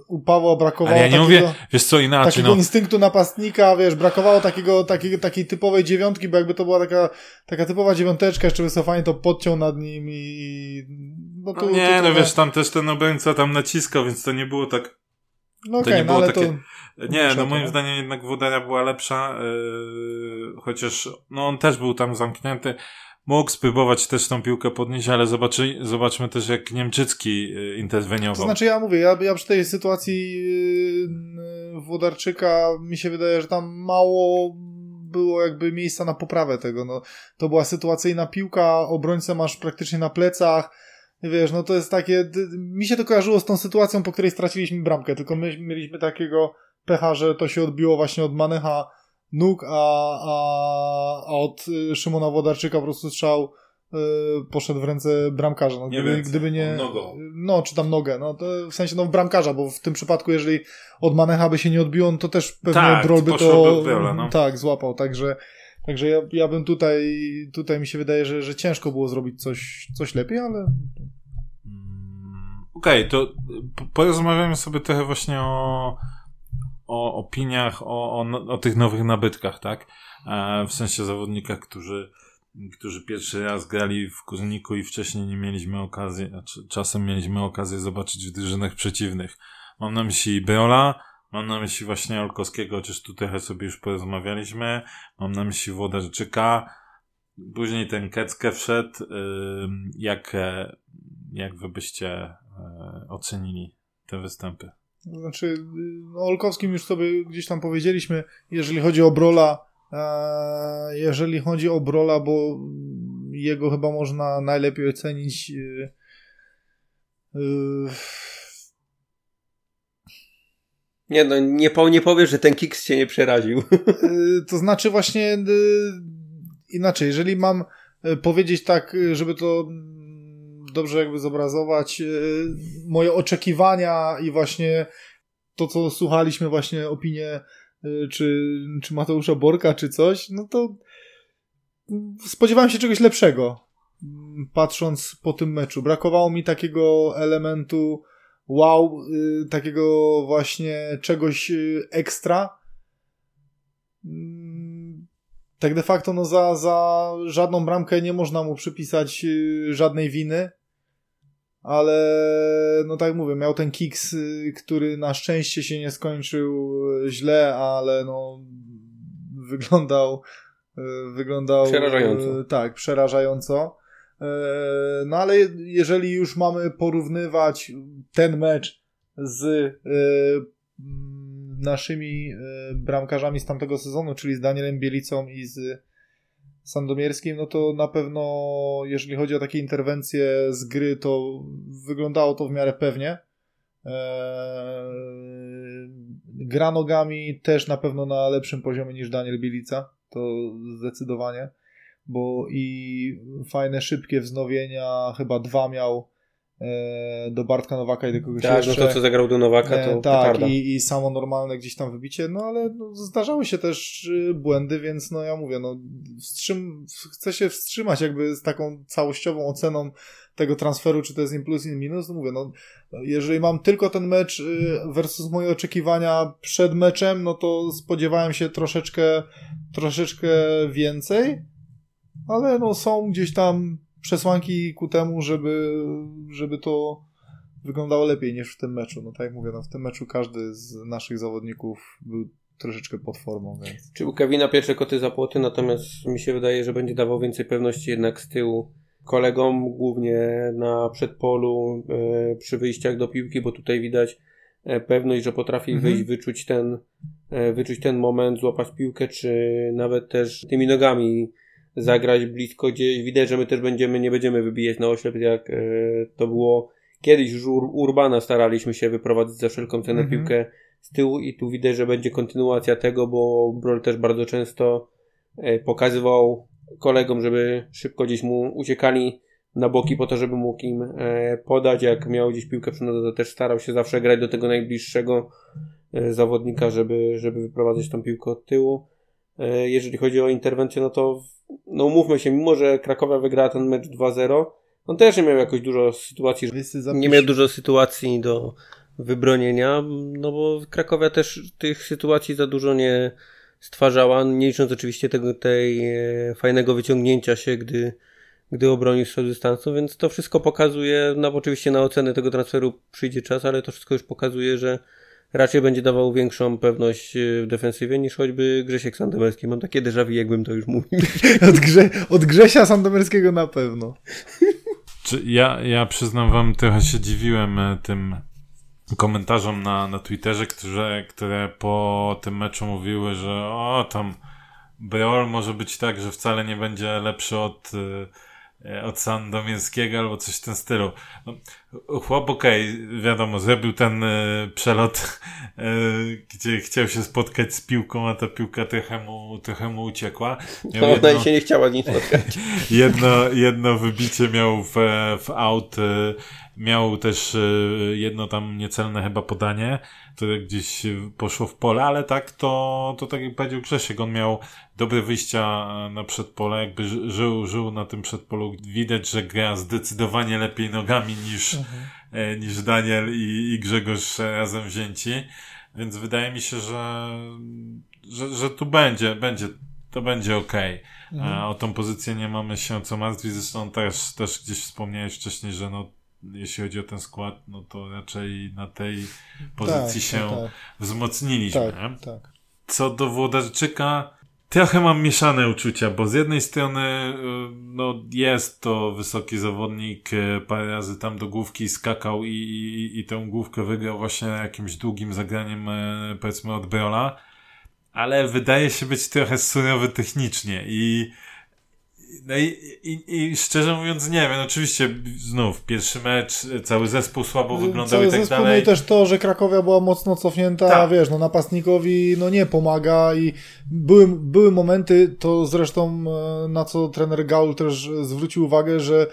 Speaker 2: u Pawła brakowało
Speaker 1: Ale ja nie
Speaker 2: takiego,
Speaker 1: mówię, wiesz co, inaczej,
Speaker 2: takiego
Speaker 1: no.
Speaker 2: instynktu napastnika, wiesz, brakowało takiego, takiego, takiej typowej dziewiątki, bo jakby to była taka, taka typowa dziewiąteczka, jeszcze wycofanie, to podciął nad nim i... No, tu,
Speaker 1: No nie,
Speaker 2: tu
Speaker 1: no wiesz, tam też ten obrońca tam naciskał, więc to nie było tak
Speaker 2: No
Speaker 1: to
Speaker 2: okej,
Speaker 1: nie
Speaker 2: no
Speaker 1: było
Speaker 2: ale
Speaker 1: takie-
Speaker 2: to...
Speaker 1: Nie, no moim
Speaker 2: nie?
Speaker 1: zdaniem jednak Włodania była lepsza, yy, chociaż no on też był tam zamknięty. Mógł spróbować też tą piłkę podnieść, ale zobaczy, zobaczmy też jak Niemczycki yy, interweniował.
Speaker 2: To znaczy ja mówię, ja, ja przy tej sytuacji yy, Włodarczyka mi się wydaje, że tam mało było jakby miejsca na poprawę tego. No, to była sytuacyjna piłka, obrońcę masz praktycznie na plecach. Wiesz, no to jest takie. Mi się to kojarzyło z tą sytuacją, po której straciliśmy bramkę, tylko my mieliśmy takiego pecha, że to się odbiło właśnie od Manecha nóg, a, a, a od y, Szymona Włodarczyka po prostu strzał y, poszedł w ręce bramkarza. No,
Speaker 1: Nie
Speaker 2: gdyby, gdyby nie.
Speaker 1: nogą.
Speaker 2: No, czy tam nogę. No, w sensie no, bramkarza, bo w tym przypadku, jeżeli od Manecha by się nie odbiło, no, to też pewnie
Speaker 1: Tak,
Speaker 2: Brol by to
Speaker 1: Brola, no.
Speaker 2: tak złapał. Także, także ja, ja bym tutaj, tutaj mi się wydaje, że, że ciężko było zrobić coś, coś lepiej, ale
Speaker 1: Mm, Okej, to po- porozmawiamy sobie trochę właśnie o, o opiniach, o, o, no- o tych nowych nabytkach, tak? E, w sensie zawodnikach, którzy, którzy pierwszy raz grali w Kurniku i wcześniej nie mieliśmy okazji, znaczy czasem mieliśmy okazję zobaczyć w drużynach przeciwnych. Mam na myśli Beola, mam na myśli właśnie Olkowskiego, chociaż tu trochę sobie już porozmawialiśmy, mam na myśli Włodarczyka, później ten Keckę wszedł, jak, e, jak wy byście e, ocenili te występy?
Speaker 2: Znaczy, y, no, o Olkowskim już sobie gdzieś tam powiedzieliśmy, jeżeli chodzi o Brola, e, jeżeli chodzi o Brola, bo jego chyba można najlepiej ocenić. y, y,
Speaker 3: Nie no, nie, po, nie powiesz, że ten Kiks cię nie przeraził. (laughs)
Speaker 2: to znaczy właśnie inaczej, jeżeli mam powiedzieć tak, żeby to dobrze jakby zobrazować, y, moje oczekiwania i właśnie to, co słuchaliśmy właśnie opinie y, czy, czy Mateusza Borka, czy coś, no to spodziewałem się czegoś lepszego, mm, patrząc po tym meczu. Brakowało mi takiego elementu wow, y, takiego właśnie czegoś ekstra. Mm, Tak de facto no za, za żadną bramkę nie można mu przypisać żadnej winy, ale no tak mówię, miał ten kiks, y, który na szczęście się nie skończył y, źle, ale no wyglądał y, wyglądał
Speaker 3: Przerażająco.
Speaker 2: tak, przerażająco. No ale jeżeli już mamy porównywać ten mecz z mm, naszymi bramkarzami z tamtego sezonu, czyli z Danielem Bielicą i z Sandomierskim, no to na pewno jeżeli chodzi o takie interwencje z gry, to wyglądało to w miarę pewnie. E, Gra nogami też na pewno na lepszym poziomie niż Daniel Bielica, to zdecydowanie bo i fajne, szybkie wznowienia, chyba dwa miał do Bartka Nowaka i do kogoś
Speaker 3: Tak, no
Speaker 2: jeszcze.
Speaker 3: to co zagrał do Nowaka, to
Speaker 2: E, tak,
Speaker 3: petarda.
Speaker 2: i, i samo normalne gdzieś tam wybicie, no ale no, zdarzały się też y, błędy, więc no ja mówię, no wstrzym, chcę się wstrzymać jakby z taką całościową oceną tego transferu, czy to jest in plus, in minus, no mówię, no jeżeli mam tylko ten mecz y, versus moje oczekiwania przed meczem, no to spodziewałem się troszeczkę, troszeczkę więcej, ale no są gdzieś tam przesłanki ku temu, żeby, żeby to wyglądało lepiej niż w tym meczu. No tak jak mówię, no w tym meczu każdy z naszych zawodników był troszeczkę pod formą, więc...
Speaker 3: Czy u Kevina pierwsze koty za płoty, natomiast mi się wydaje, że będzie dawał więcej pewności jednak z tyłu kolegom, głównie na przedpolu, e, przy wyjściach do piłki, bo tutaj widać e, pewność, że potrafi
Speaker 2: Mhm.
Speaker 3: wyjść, wyczuć ten, e, wyczuć ten moment, złapać piłkę, czy nawet też tymi nogami zagrać blisko gdzieś. Widać, że my też będziemy, nie będziemy wybijać na oślep, jak e, to było kiedyś już Ur- Urbana staraliśmy się wyprowadzić za wszelką cenę
Speaker 2: Mhm.
Speaker 3: piłkę z tyłu i tu widać, że będzie kontynuacja tego, bo Brol też bardzo często e, pokazywał kolegom, żeby szybko gdzieś mu uciekali na boki po to, żeby mógł im e, podać. Jak miał gdzieś piłkę przy to też starał się zawsze grać do tego najbliższego zawodnika, żeby, żeby wyprowadzać tą piłkę od tyłu. E, Jeżeli chodzi o interwencję, no to no umówmy się, mimo że Krakowia wygrała ten mecz 2-0, on też nie miał jakoś dużo sytuacji, nie miał dużo sytuacji do, wybronienia, no bo Krakowia też tych sytuacji za dużo nie stwarzała, nie licząc oczywiście tego tej e, fajnego wyciągnięcia się, gdy, gdy obronił z dystansu, więc to wszystko pokazuje, no oczywiście na ocenę tego transferu przyjdzie czas, ale to wszystko już pokazuje, że raczej będzie dawał większą pewność e, w defensywie niż choćby Grzesiek Sandomierski. Mam takie déjà vu, jakbym to już mówił. (laughs)
Speaker 2: Od, Grze od Grzesia Sandomierskiego na pewno.
Speaker 1: Czy ja, ja przyznam wam, trochę się dziwiłem e, tym komentarzom na, na Twitterze, które, które po tym meczu mówiły, że o tam Beol może być tak, że wcale nie będzie lepszy od E, od Sandomierskiego albo coś w tym stylu. No, chłop okej, okay, wiadomo, zrobił ten y, przelot, y, gdzie chciał się spotkać z piłką, a ta piłka trochę mu, trochę mu uciekła.
Speaker 3: Miał no, jedno, ona się nie chciała nim spotkać. (laughs)
Speaker 1: jedno, jedno wybicie miał w, w aut, y, miał też jedno tam niecelne chyba podanie, które gdzieś poszło w pole, ale tak to, to tak jak powiedział Grzesiek, on miał dobre wyjścia na przedpole, jakby żył, żył na tym przedpolu. Widać, że gra zdecydowanie lepiej nogami niż, mhm. E, niż Daniel i, i Grzegorz razem wzięci. Więc wydaje mi się, że, że, że tu będzie, będzie, to będzie ok. Mhm. A o tą pozycję nie mamy się co martwić. Zresztą też, też gdzieś wspomniałeś wcześniej, że no, jeśli chodzi o ten skład, no to raczej na tej pozycji tak, się tak. wzmocniliśmy. Tak, tak. Co do Włodarczyka, trochę mam mieszane uczucia, bo z jednej strony y, no, jest to wysoki zawodnik, y, parę razy tam do główki skakał i, i, i tę główkę wygrał właśnie jakimś długim zagraniem y, powiedzmy od Brola, ale wydaje się być trochę surowy technicznie i no i, i, i, szczerze mówiąc nie wiem, oczywiście znów pierwszy mecz, cały zespół słabo wyglądał cały i tak zespół, dalej.
Speaker 2: No i też to, że Krakowia była mocno cofnięta, tak. wiesz, no napastnikowi no nie pomaga i były, były momenty, to zresztą e, na co trener Gaul też zwrócił uwagę, że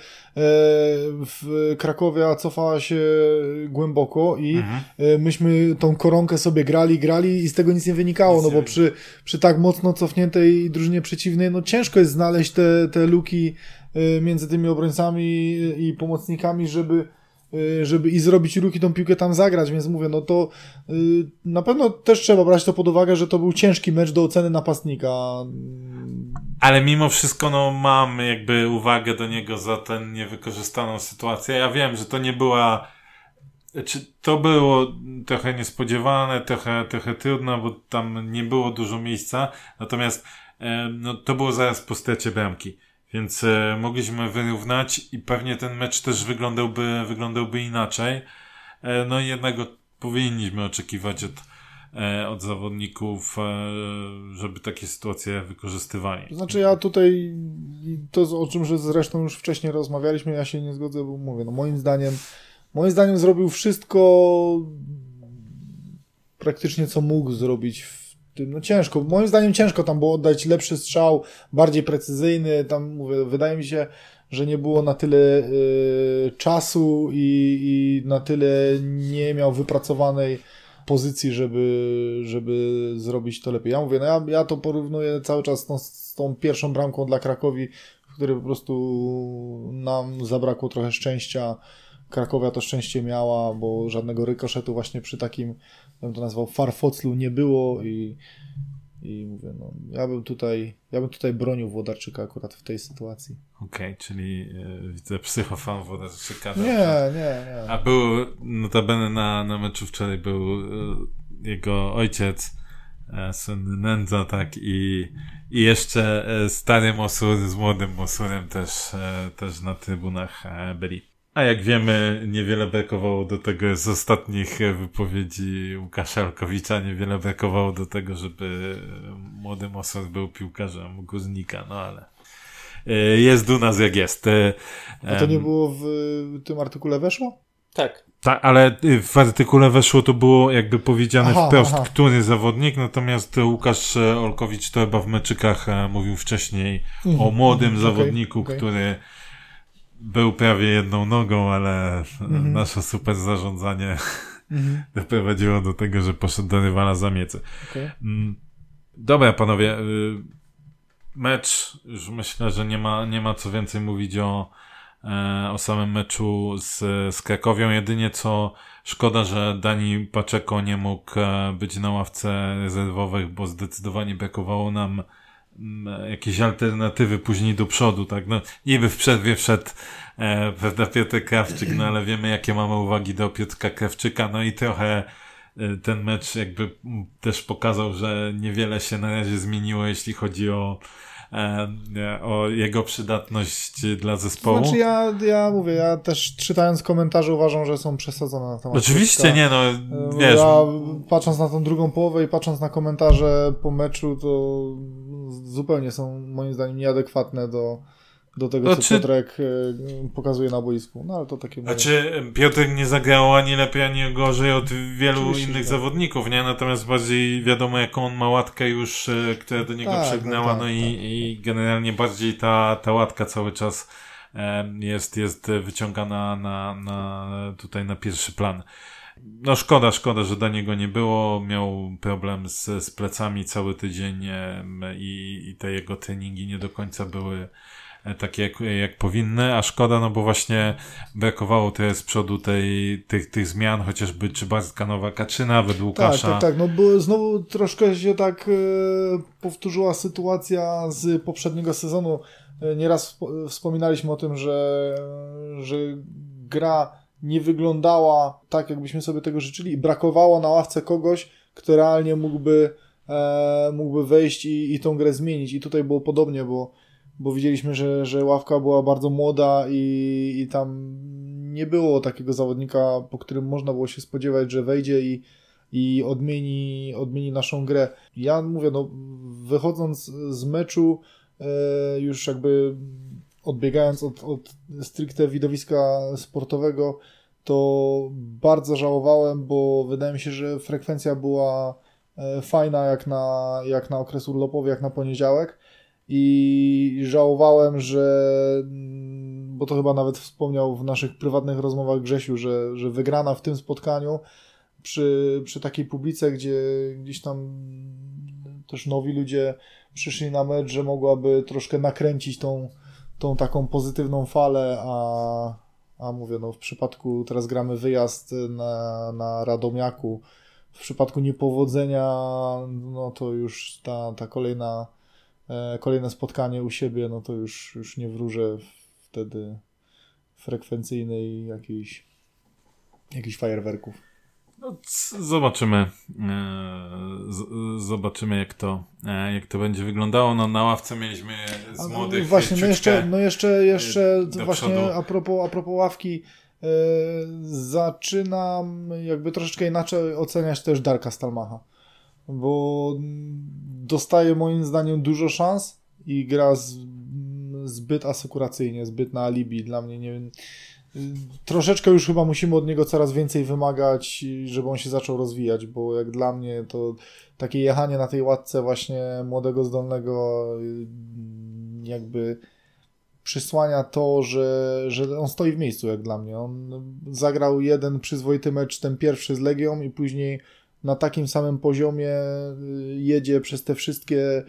Speaker 2: w Krakowia cofała się głęboko i mhm. E, myśmy tą koronkę sobie grali, grali i z tego nic nie wynikało, no bo przy, przy tak mocno cofniętej drużynie przeciwnej, no ciężko jest znaleźć te, te luki e, między tymi obrońcami i pomocnikami, żeby żeby i zrobić ruch i tą piłkę tam zagrać, więc mówię, no to na pewno też trzeba brać to pod uwagę, że to był ciężki mecz do oceny napastnika.
Speaker 1: Ale mimo wszystko, no, mam jakby uwagę do niego za tę niewykorzystaną sytuację. Ja wiem, że to nie była, czy to było trochę niespodziewane, trochę, trochę trudne, bo tam nie było dużo miejsca. Natomiast, e, no, to było zaraz po stracie bramki. Więc e, mogliśmy wyrównać i pewnie ten mecz też wyglądałby, wyglądałby inaczej. E, no i jednego powinniśmy oczekiwać od, od zawodników, e, żeby takie sytuacje wykorzystywali.
Speaker 2: Znaczy ja tutaj, to o czym zresztą już wcześniej rozmawialiśmy, ja się nie zgodzę, bo mówię, no moim zdaniem, moim zdaniem zrobił wszystko praktycznie co mógł zrobić w tym, no ciężko, moim zdaniem ciężko tam było oddać lepszy strzał, bardziej precyzyjny, tam mówię, wydaje mi się, że nie było na tyle y, czasu i, i na tyle nie miał wypracowanej pozycji, żeby, żeby zrobić to lepiej. Ja mówię, no ja, ja to porównuję cały czas z tą, z tą pierwszą bramką dla Krakowi, w której po prostu nam zabrakło trochę szczęścia. Krakowia to szczęście miała, bo żadnego rykoszetu właśnie przy takim, bym to nazwał, farfoclu nie było i, i mówię, no, ja bym tutaj, ja bym tutaj bronił Włodarczyka akurat w tej sytuacji.
Speaker 1: Okej, okay, czyli yy, widzę psychofan Włodarczyka.
Speaker 2: Nie, nie, nie.
Speaker 1: A był, notabene na, na meczu wczoraj był yy, jego ojciec, yy, syn Nędza, tak, i, i jeszcze stary Mosur z młodym Mosurem też, też na trybunach byli. A jak wiemy, niewiele brakowało do tego z ostatnich wypowiedzi Łukasza Alkowicza, niewiele brakowało do tego, żeby młody Mosor był piłkarzem Guznika, no ale e, jest u nas jak jest. E,
Speaker 2: A to nie było w tym artykule weszło?
Speaker 3: Tak.
Speaker 1: Tak, ale w artykule weszło to było jakby powiedziane aha, wprost, aha. który zawodnik, natomiast Łukasz Olkowicz to chyba w meczykach e, mówił wcześniej mhm. o młodym mhm. zawodniku, okay, okay. który był prawie jedną nogą, ale mhm. nasze super zarządzanie mhm. (laughs) doprowadziło do tego, że poszedł do rywala za miecę. Okay. Mm, dobra, panowie. Y, mecz, już myślę, że nie ma, nie ma co więcej mówić o, e, o samym meczu z, z Krakowią. Jedynie co szkoda, że Dani Paczeko nie mógł e, być na ławce rezerwowych, bo zdecydowanie brakowało nam jakieś alternatywy później do przodu, tak? No, niby w przerwie wszedł e, prawda, Piotr Krawczyk, no ale wiemy, jakie mamy uwagi do Piotrka Krawczyka, no i trochę e, ten mecz jakby też pokazał, że niewiele się na razie zmieniło, jeśli chodzi o E, o jego przydatność dla zespołu.
Speaker 2: Znaczy ja, ja mówię, ja też czytając komentarze uważam, że są przesadzone na temat.
Speaker 1: Oczywiście nie, no e, wiesz.
Speaker 2: Ja patrząc na tą drugą połowę i patrząc na komentarze po meczu, to zupełnie są moim zdaniem nieadekwatne do, do tego, co Piotrek e, pokazuje na boisku. No ale to takie...
Speaker 1: Znaczy, Piotrek nie zagrał ani lepiej, ani gorzej od wielu Oczywiście, innych tak. zawodników, nie? Natomiast bardziej wiadomo, jaką on ma łatkę już, e, która do niego tak, no przegnała, tak, no, i, tak. i generalnie bardziej ta, ta łatka cały czas e, jest, jest wyciągana na, na, tutaj na pierwszy plan. No szkoda, szkoda, że do niego nie było. Miał problem z, z plecami cały tydzień i, i te jego treningi nie do końca były E, takie jak, jak powinny, a szkoda, no bo właśnie brakowało tutaj z przodu tej, tych, tych zmian, chociażby czy Bartka Nowaka, czy nawet Łukasza.
Speaker 2: Tak, tak, tak, no bo znowu troszkę się tak e, powtórzyła sytuacja z poprzedniego sezonu. E, nieraz wspominaliśmy o tym, że, że gra nie wyglądała tak, jakbyśmy sobie tego życzyli i brakowało na ławce kogoś, kto realnie mógłby, e, mógłby wejść i, i tą grę zmienić. I tutaj było podobnie, bo bo widzieliśmy, że, że ławka była bardzo młoda i, i tam nie było takiego zawodnika, po którym można było się spodziewać, że wejdzie i, i odmieni, odmieni naszą grę. Ja mówię, no, wychodząc z meczu, e, już jakby odbiegając od, od stricte widowiska sportowego, to bardzo żałowałem, bo wydaje mi się, że frekwencja była e, fajna jak na, jak na okres urlopowy, jak na poniedziałek. I żałowałem, że bo to chyba nawet wspomniał w naszych prywatnych rozmowach Grzesiu, że, że wygrana w tym spotkaniu przy, przy takiej publice, gdzie gdzieś tam też nowi ludzie przyszli na mecz, że mogłaby troszkę nakręcić tą, tą taką pozytywną falę, a, a mówię, no w przypadku teraz gramy wyjazd na, na Radomiaku, w przypadku niepowodzenia, no to już ta, ta kolejna E, kolejne spotkanie u siebie, no to już, już nie wróżę wtedy frekwencyjnej jakiejś, jakichś fajerwerków.
Speaker 1: No, zobaczymy. E, zobaczymy, jak to, e, jak to będzie wyglądało. No, na ławce mieliśmy z no młodych.
Speaker 2: Właśnie, no jeszcze, no jeszcze, jeszcze właśnie a propos, a propos ławki, zaczynam jakby troszeczkę inaczej oceniać też Darka Stalmacha bo dostaje moim zdaniem dużo szans i gra z, zbyt asekuracyjnie, zbyt na alibi. Dla mnie nie wiem. Troszeczkę już chyba musimy od niego coraz więcej wymagać, żeby on się zaczął rozwijać, bo jak dla mnie to takie jechanie na tej łatce właśnie młodego, zdolnego jakby przysłania to, że, że on stoi w miejscu jak dla mnie. On zagrał jeden przyzwoity mecz, ten pierwszy z Legią i później na takim samym poziomie y, jedzie przez te wszystkie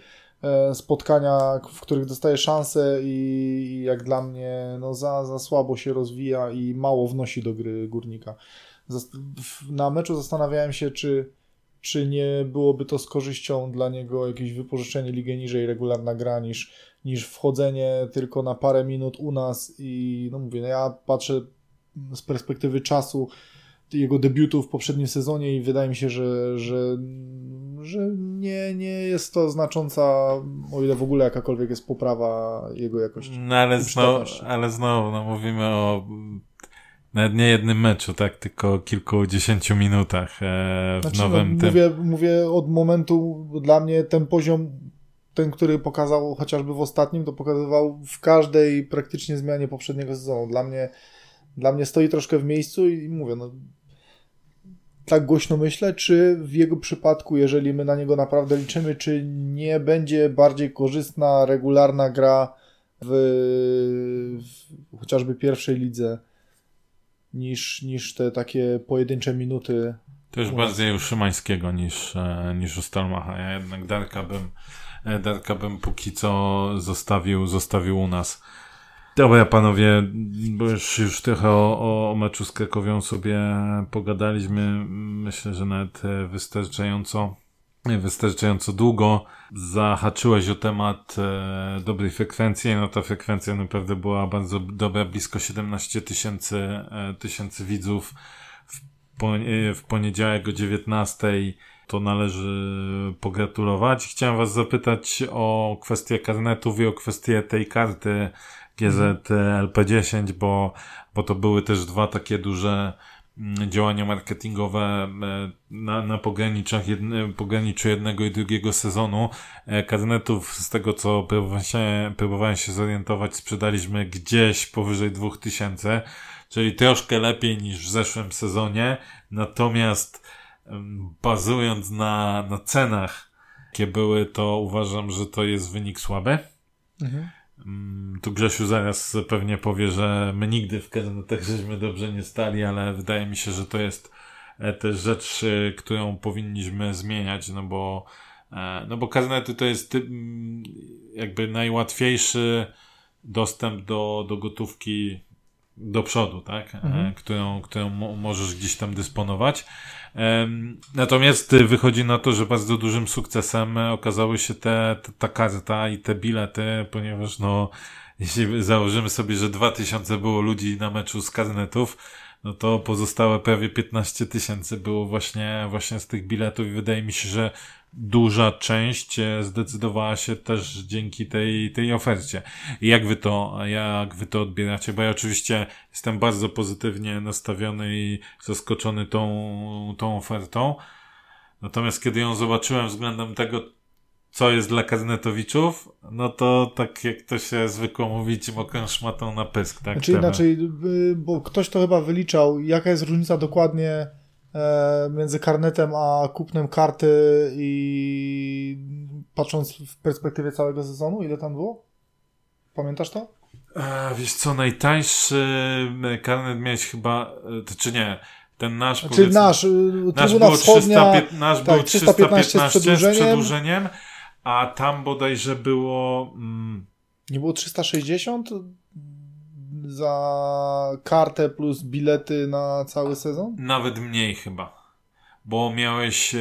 Speaker 2: spotkania, w których dostaje szansę i jak dla mnie no za, za słabo się rozwija i mało wnosi do gry górnika. Na meczu zastanawiałem się, czy, czy nie byłoby to z korzyścią dla niego jakieś wypożyczenie ligę niżej, regularna gra, niż, niż wchodzenie tylko na parę minut u nas i no mówię, no ja patrzę z perspektywy czasu, jego debiutu w poprzednim sezonie i wydaje mi się, że, że, że nie, nie jest to znacząca, o ile w ogóle jakakolwiek jest poprawa jego jakości.
Speaker 1: No ale znowu, ale znowu no, mówimy o nawet nie jednym meczu, tak, tylko kilkudziesięciu minutach e, w znaczy, no, nowym
Speaker 2: no, tym. Mówię, mówię od momentu, dla mnie ten poziom ten, który pokazał chociażby w ostatnim, to pokazywał w każdej praktycznie zmianie poprzedniego sezonu. Dla mnie, dla mnie stoi troszkę w miejscu i mówię, no, tak głośno myślę, czy w jego przypadku, jeżeli my na niego naprawdę liczymy, czy nie będzie bardziej korzystna, regularna gra w, w chociażby pierwszej lidze niż, niż te takie pojedyncze minuty.
Speaker 1: To już bardziej u Szymańskiego niż, e, niż u Stalmacha. Ja jednak Darka bym, e, Darka bym póki co zostawił, zostawił u nas. Dobra, panowie, bo już, już trochę o, o meczu z Krakowią sobie pogadaliśmy. Myślę, że nawet wystarczająco, wystarczająco długo. Zahaczyłeś o temat e, dobrej frekwencji. No ta frekwencja naprawdę była bardzo dobra, blisko 17 tysięcy e, tysięcy widzów w, pon- w poniedziałek o 19 to należy pogratulować. Chciałem Was zapytać o kwestię karnetów i o kwestię tej karty GZLP10, bo, bo to były też dwa takie duże mm, działania marketingowe e, na, na pograniczach jedne, pograniczu jednego i drugiego sezonu. E, karnetów, z tego co próbowałem się, próbowałem się zorientować, sprzedaliśmy gdzieś powyżej 2000, czyli troszkę lepiej niż w zeszłym sezonie. Natomiast bazując na, na cenach, jakie były, to uważam, że to jest wynik słaby. Mhm. Tu Grzesiu zaraz pewnie powie, że my nigdy w karnetach żeśmy dobrze nie stali, ale wydaje mi się, że to jest e, też rzecz, e, którą powinniśmy zmieniać, no bo, e, no bo karnety to jest jakby najłatwiejszy dostęp do, do gotówki do przodu, tak? Mhm. Którą, którą możesz gdzieś tam dysponować. Natomiast wychodzi na to, że bardzo dużym sukcesem okazały się te, te, ta karta i te bilety, ponieważ no, jeśli założymy sobie, że 2000 było ludzi na meczu z karnetów, no to pozostałe prawie 15 tysięcy było właśnie, właśnie z tych biletów i wydaje mi się, że duża część e, zdecydowała się też dzięki tej, tej ofercie. Jak wy to, jak wy to odbieracie? Bo ja oczywiście jestem bardzo pozytywnie nastawiony i zaskoczony tą, tą ofertą. Natomiast kiedy ją zobaczyłem względem tego, co jest dla karnetowiczów, no to tak jak to się zwykło mówić, mokrą szmatą na pysk, tak?
Speaker 2: Znaczy inaczej, y, bo ktoś to chyba wyliczał, jaka jest różnica dokładnie między karnetem a kupnem karty i patrząc w perspektywie całego sezonu, ile tam było? Pamiętasz to?
Speaker 1: E, wiesz co, najtańszy karnet miałeś chyba, e, czy nie, ten nasz,
Speaker 2: znaczy nasz, nasz było wschodnia, 300,
Speaker 1: nasz tak, był 315, 315 z, przedłużeniem. z przedłużeniem, a tam bodajże było... Mm,
Speaker 2: nie było 360? Za kartę plus bilety na cały sezon?
Speaker 1: Nawet mniej chyba. Bo miałeś, e,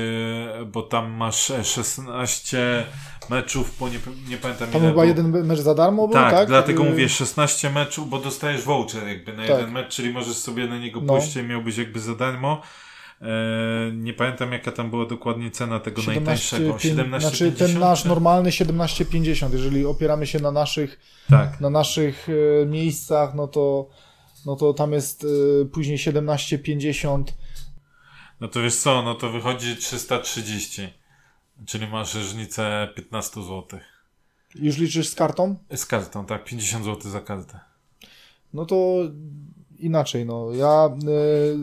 Speaker 1: bo tam masz 16 meczów po nie, nie pamiętam
Speaker 2: Tam chyba jeden mecz za darmo był, tak?
Speaker 1: Tak, dlatego y- mówię 16 meczów, bo dostajesz voucher jakby na tak. jeden mecz, czyli możesz sobie na niego no. pójść i miałbyś jakby za darmo. E, nie pamiętam jaka tam była dokładnie cena tego 17, najtańszego. 17,
Speaker 2: znaczy ten nasz normalny 17,50. Jeżeli opieramy się na naszych, tak. na naszych e, miejscach, no to, no to tam jest e, później 17,50.
Speaker 1: No to wiesz co, no to wychodzi 330. Czyli masz różnicę 15 zł.
Speaker 2: Już liczysz z kartą?
Speaker 1: Z kartą, tak. 50 zł za kartę.
Speaker 2: No to inaczej, no. Ja y,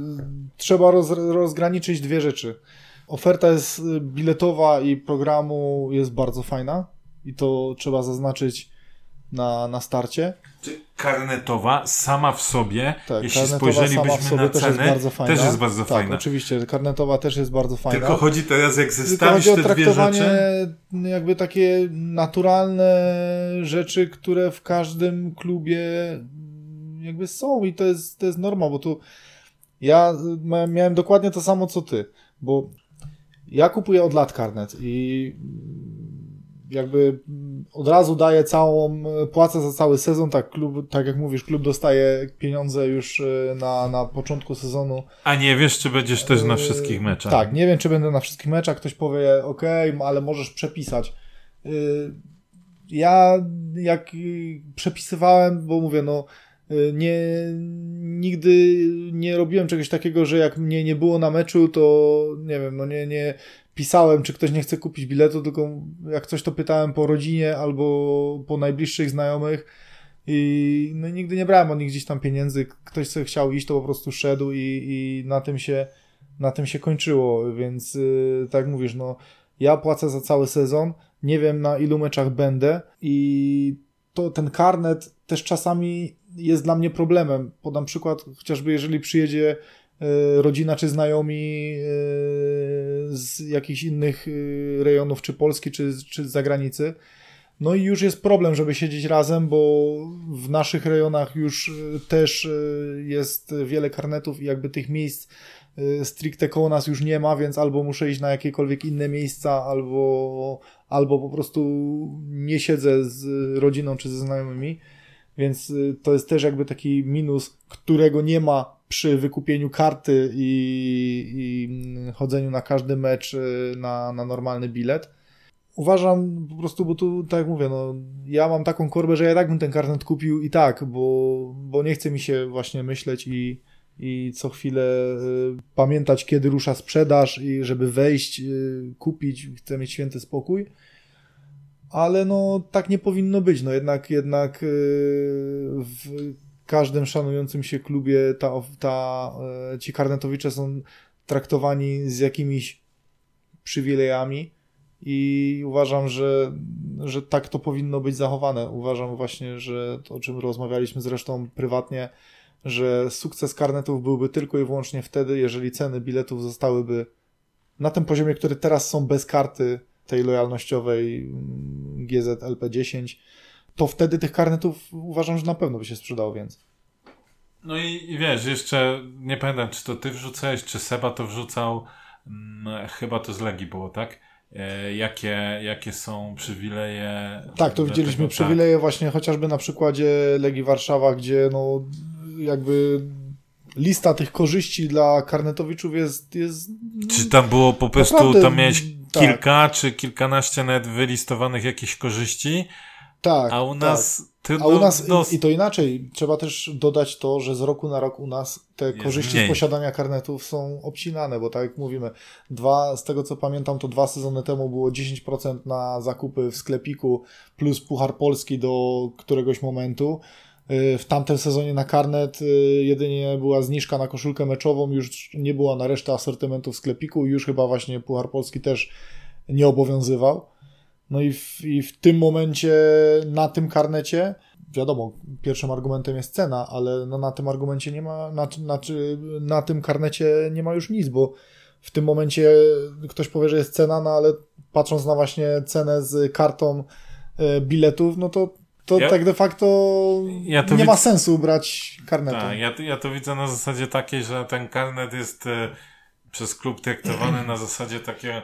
Speaker 2: trzeba roz, rozgraniczyć dwie rzeczy. Oferta jest biletowa i programu jest bardzo fajna i to trzeba zaznaczyć na, na starcie.
Speaker 1: Karnetowa sama w sobie, tak, jeśli spojrzelibyśmy na ceny, też jest, też jest bardzo
Speaker 2: tak,
Speaker 1: fajna.
Speaker 2: oczywiście, karnetowa też jest bardzo fajna.
Speaker 1: Tylko chodzi teraz, jak zestawić te dwie rzeczy...
Speaker 2: jakby takie naturalne rzeczy, które w każdym klubie jakby są i to jest, to jest norma, bo tu ja miałem dokładnie to samo co ty, bo ja kupuję od lat karnet i jakby od razu daję całą, płacę za cały sezon, tak, klub, tak jak mówisz, klub dostaje pieniądze już e, na, na początku sezonu.
Speaker 1: A nie wiesz, czy będziesz też na wszystkich meczach?
Speaker 2: Tak, nie wiem, czy będę na wszystkich meczach, ktoś powie, ok, ale możesz przepisać. E, ja jak przepisywałem, bo mówię, no nie, nigdy nie robiłem czegoś takiego, że jak mnie nie było na meczu, to nie wiem, no nie, nie pisałem, czy ktoś nie chce kupić biletu, tylko jak coś to pytałem po rodzinie albo po najbliższych znajomych i no, nigdy nie brałem od nich gdzieś tam pieniędzy. Ktoś sobie chciał iść, to po prostu szedł i, i na tym się na tym się kończyło, więc yy, tak mówisz, no ja płacę za cały sezon, nie wiem na ilu meczach będę i to ten karnet też czasami jest dla mnie problemem. Podam przykład, chociażby jeżeli przyjedzie e, rodzina czy znajomi e, z jakichś innych e, rejonów, czy Polski, czy, czy z zagranicy, No i już jest problem, żeby siedzieć razem, bo w naszych rejonach już też jest wiele karnetów i jakby tych miejsc stricte koło nas już nie ma, więc albo muszę iść na jakiekolwiek inne miejsca, albo, albo po prostu nie siedzę z rodziną czy ze znajomymi. Więc to jest też jakby taki minus, którego nie ma przy wykupieniu karty i, i chodzeniu na każdy mecz na, na normalny bilet uważam po prostu, bo tu, tak jak mówię, no, ja mam taką korbę, że ja tak bym ten karnet kupił i tak, bo, bo nie chce mi się właśnie myśleć i, i co chwilę y, pamiętać, kiedy rusza sprzedaż i żeby wejść, y, kupić, chcę mieć święty spokój. Ale no, tak nie powinno być. No jednak, jednak y, w każdym szanującym się klubie ta, ta, y, ci karnetowicze są traktowani z jakimiś przywilejami i uważam, że, że tak to powinno być zachowane. Uważam właśnie, że to, o czym rozmawialiśmy zresztą prywatnie, że sukces karnetów byłby tylko i wyłącznie wtedy, jeżeli ceny biletów zostałyby na tym poziomie, który teraz są bez karty tej lojalnościowej mm, GZLP10, to wtedy tych karnetów uważam, że na pewno by się sprzedało więcej.
Speaker 1: No i, i wiesz, jeszcze nie pamiętam, czy to ty wrzucałeś, czy Seba to wrzucał, hmm, chyba to z Legii było, tak? E, jakie, jakie są przywileje.
Speaker 2: Tak, to widzieliśmy tego, tak. przywileje tak. właśnie chociażby na przykładzie Legii Warszawa, gdzie no jakby lista tych korzyści dla karnetowiczów jest... jest
Speaker 1: czy tam było po prostu, naprawdę, tam miałeś tak. kilka czy kilkanaście nawet wylistowanych jakichś korzyści,
Speaker 2: tak,
Speaker 1: a u nas
Speaker 2: tak. A u nas no, i to inaczej. Trzeba też dodać to, że z roku na rok u nas te korzyści mniej. z posiadania karnetów są obcinane, bo tak jak mówimy, dwa, z tego co pamiętam, to dwa sezony temu było 10% na zakupy w sklepiku plus Puchar Polski do któregoś momentu. Y, w tamtym sezonie na karnet y, jedynie była zniżka na koszulkę meczową, już nie była na resztę asortymentu w sklepiku, już chyba właśnie Puchar Polski też nie obowiązywał. No i w, i w tym momencie na tym karnecie, wiadomo, pierwszym argumentem jest cena, ale no na tym argumencie nie ma, na, na, na tym karnecie nie ma już nic, bo w tym momencie ktoś powie, że jest cena, no ale patrząc na właśnie cenę z kartą e, biletów, no to to ja, tak de facto ja nie ma sensu brać karnetu.
Speaker 1: Tak, ja, ja to widzę na zasadzie takiej, że ten karnet jest e, przez klub traktowany na zasadzie takie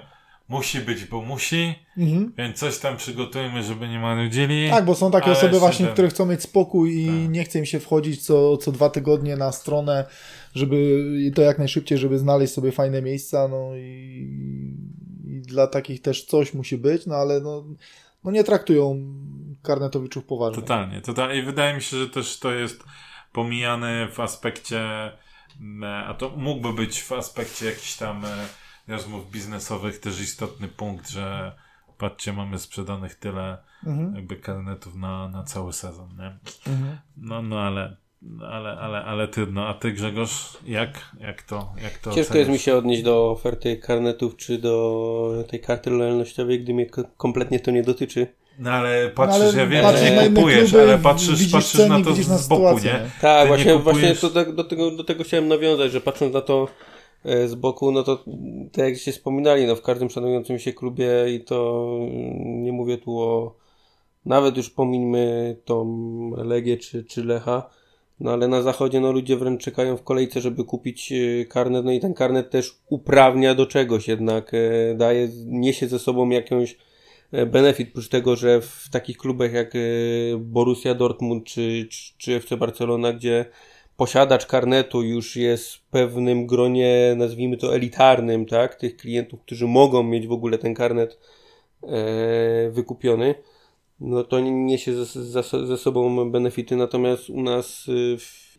Speaker 1: musi być, bo musi, mhm. więc coś tam przygotujmy, żeby nie marudzili.
Speaker 2: Tak, bo są takie osoby właśnie, ten... które chcą mieć spokój i tak. nie chce im się wchodzić co, co dwa tygodnie na stronę, żeby to jak najszybciej, żeby znaleźć sobie fajne miejsca, no i, i dla takich też coś musi być, no ale no, no nie traktują karnetowiczów poważnie.
Speaker 1: Totalnie, totalnie. I wydaje mi się, że też to jest pomijane w aspekcie, a to mógłby być w aspekcie jakiś tam e, rozmów biznesowych też istotny punkt, że patrzcie, mamy sprzedanych tyle mhm. jakby karnetów na, na cały sezon, nie? Mhm. No, no ale ale, ale, ale ty, no, a ty Grzegorz, jak, jak to, jak to
Speaker 3: Ciężko oceniasz? jest mi się odnieść do oferty karnetów, czy do tej karty lojalnościowej, gdy mnie kompletnie to nie dotyczy.
Speaker 1: No ale patrzysz, no, ale ja wiem, że nie kupujesz, ale patrzysz, patrzysz na to z boku, nie?
Speaker 3: Tak, właśnie, właśnie to, do, tego, do tego chciałem nawiązać, że patrząc na to E, z boku, no to tak jak się wspominali, no w każdym szanującym się klubie i to mm, nie mówię tu o nawet już pomińmy tą Legię czy, czy Lecha, no ale na zachodzie no ludzie wręcz czekają w kolejce, żeby kupić e, karnet, no i ten karnet też uprawnia do czegoś jednak, e, daje, niesie ze sobą jakąś benefit, oprócz tego, że w takich klubach jak Borussia Dortmund czy, czy, czy FC Barcelona, gdzie posiadacz karnetu już jest w pewnym gronie, nazwijmy to elitarnym, tak? Tych klientów, którzy mogą mieć w ogóle ten karnet e, wykupiony, no to niesie ze, ze, ze sobą benefity. Natomiast u nas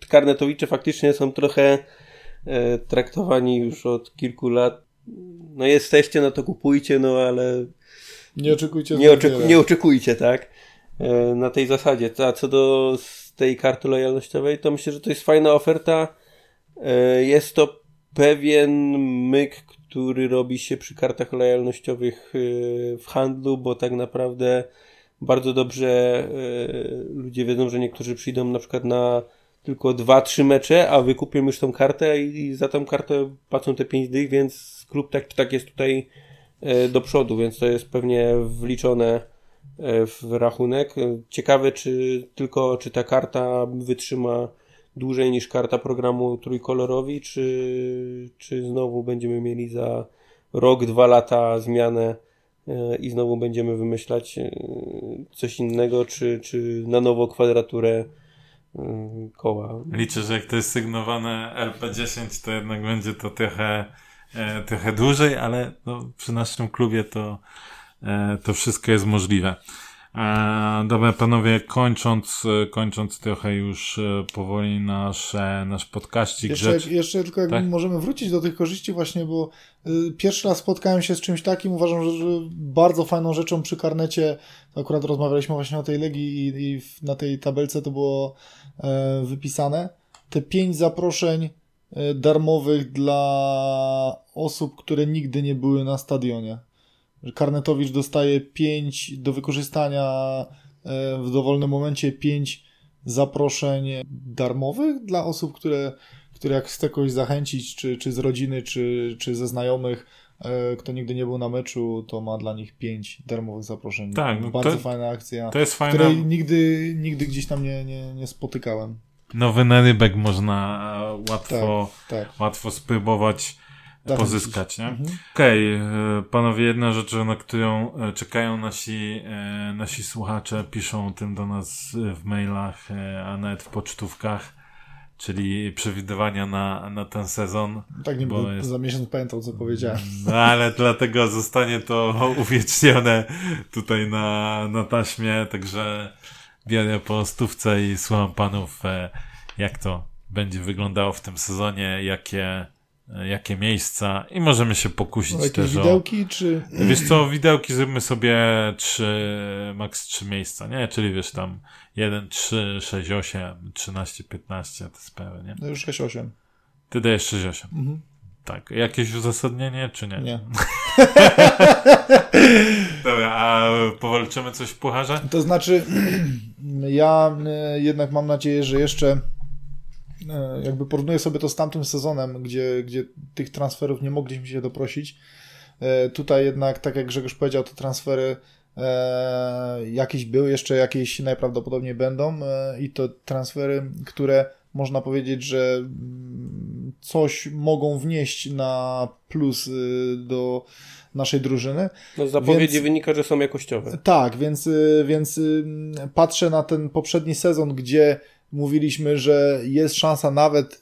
Speaker 3: e, karnetowicze faktycznie są trochę e, traktowani już od kilku lat. No jesteście, no to kupujcie, no ale
Speaker 2: nie oczekujcie.
Speaker 3: Nie, nie oczekujcie, tak? E, na tej zasadzie. A co do tej karty lojalnościowej, to myślę, że to jest fajna oferta. E, jest to pewien myk, który robi się przy kartach lojalnościowych e, w handlu, bo tak naprawdę bardzo dobrze ludzie wiedzą, że niektórzy przyjdą na przykład na tylko 2-3 mecze, a wykupią już tą kartę i za tą kartę płacą te 5 dych, więc klub tak czy tak jest tutaj do przodu, więc to jest pewnie wliczone e, w rachunek. Ciekawe, czy tylko, czy ta karta wytrzyma dłużej niż karta programu trójkolorowi, czy, czy znowu będziemy mieli za rok, dwa lata zmianę e, i znowu będziemy wymyślać e, coś innego, czy, czy na nowo kwadraturę e, koła.
Speaker 1: Liczę, że jak to jest sygnowane LP10, to jednak będzie to trochę, trochę dłużej, ale no, przy naszym klubie to, to wszystko jest możliwe. E, dobra, panowie, kończąc, kończąc trochę już e, powoli nasz, e, nasz podkaścik.
Speaker 2: Jeszcze,
Speaker 1: rzecz...
Speaker 2: jeszcze tylko tak? możemy wrócić do tych korzyści właśnie, bo y, pierwszy raz spotkałem się z czymś takim, uważam, że, że bardzo fajną rzeczą przy karnecie, akurat rozmawialiśmy właśnie o tej legii i, i na tej tabelce to było e, wypisane, te pięć zaproszeń e, darmowych dla osób, które nigdy nie były na stadionie Karnetowicz dostaje 5 do wykorzystania e, w dowolnym momencie 5 zaproszeń darmowych dla osób, które, które jak chce kogoś zachęcić, czy, czy z rodziny, czy, czy ze znajomych, e, kto nigdy nie był na meczu, to ma dla nich 5 darmowych zaproszeń.
Speaker 1: Tak, no
Speaker 2: bardzo
Speaker 1: to,
Speaker 2: fajna akcja,
Speaker 1: to jest fajna...
Speaker 2: której nigdy, nigdy gdzieś tam nie, nie, nie spotykałem.
Speaker 1: Nowy narybek można e, łatwo,
Speaker 2: tak, tak.
Speaker 1: łatwo spróbować pozyskać, nie? Mhm. Okej, okay, e, panowie, jedna rzecz, na którą czekają nasi, nasi słuchacze, piszą o tym do nas w mailach, a nawet w pocztówkach, czyli przewidywania na, na ten sezon.
Speaker 2: Tak nie bo jest... za miesiąc pamiętał, co powiedziałem.
Speaker 1: No ale dlatego zostanie to (laughs) uwiecznione tutaj na, na taśmie, także biorę po stówce i słucham panów, jak to będzie wyglądało w tym sezonie, jakie jakie miejsca i możemy się pokusić
Speaker 2: no,
Speaker 1: też
Speaker 2: widełki, o... czy...
Speaker 1: Wiesz co, widełki zrobimy sobie trzy, max trzy miejsca, nie? Czyli wiesz tam 1, 3, 6, 8, 13, 15, te sprawy, nie?
Speaker 2: No już 6, 8.
Speaker 1: Ty dajesz 6, 8. Mhm. Tak. Jakieś uzasadnienie, czy nie?
Speaker 2: Nie. (laughs)
Speaker 1: Dobra, a powalczymy coś w pucharze?
Speaker 2: To znaczy, ja e, jednak mam nadzieję, że jeszcze E, jakby porównuję sobie to z tamtym sezonem, gdzie, gdzie tych transferów nie mogliśmy się doprosić. E, tutaj jednak, tak jak Grzegorz powiedział, te transfery jakieś były, jeszcze jakieś najprawdopodobniej będą i to transfery, które można powiedzieć, że mm, coś mogą wnieść na plus do naszej drużyny.
Speaker 3: No z zapowiedzi więc, wynika, że są jakościowe.
Speaker 2: Tak, więc, więc patrzę na ten poprzedni sezon, gdzie mówiliśmy, że jest szansa nawet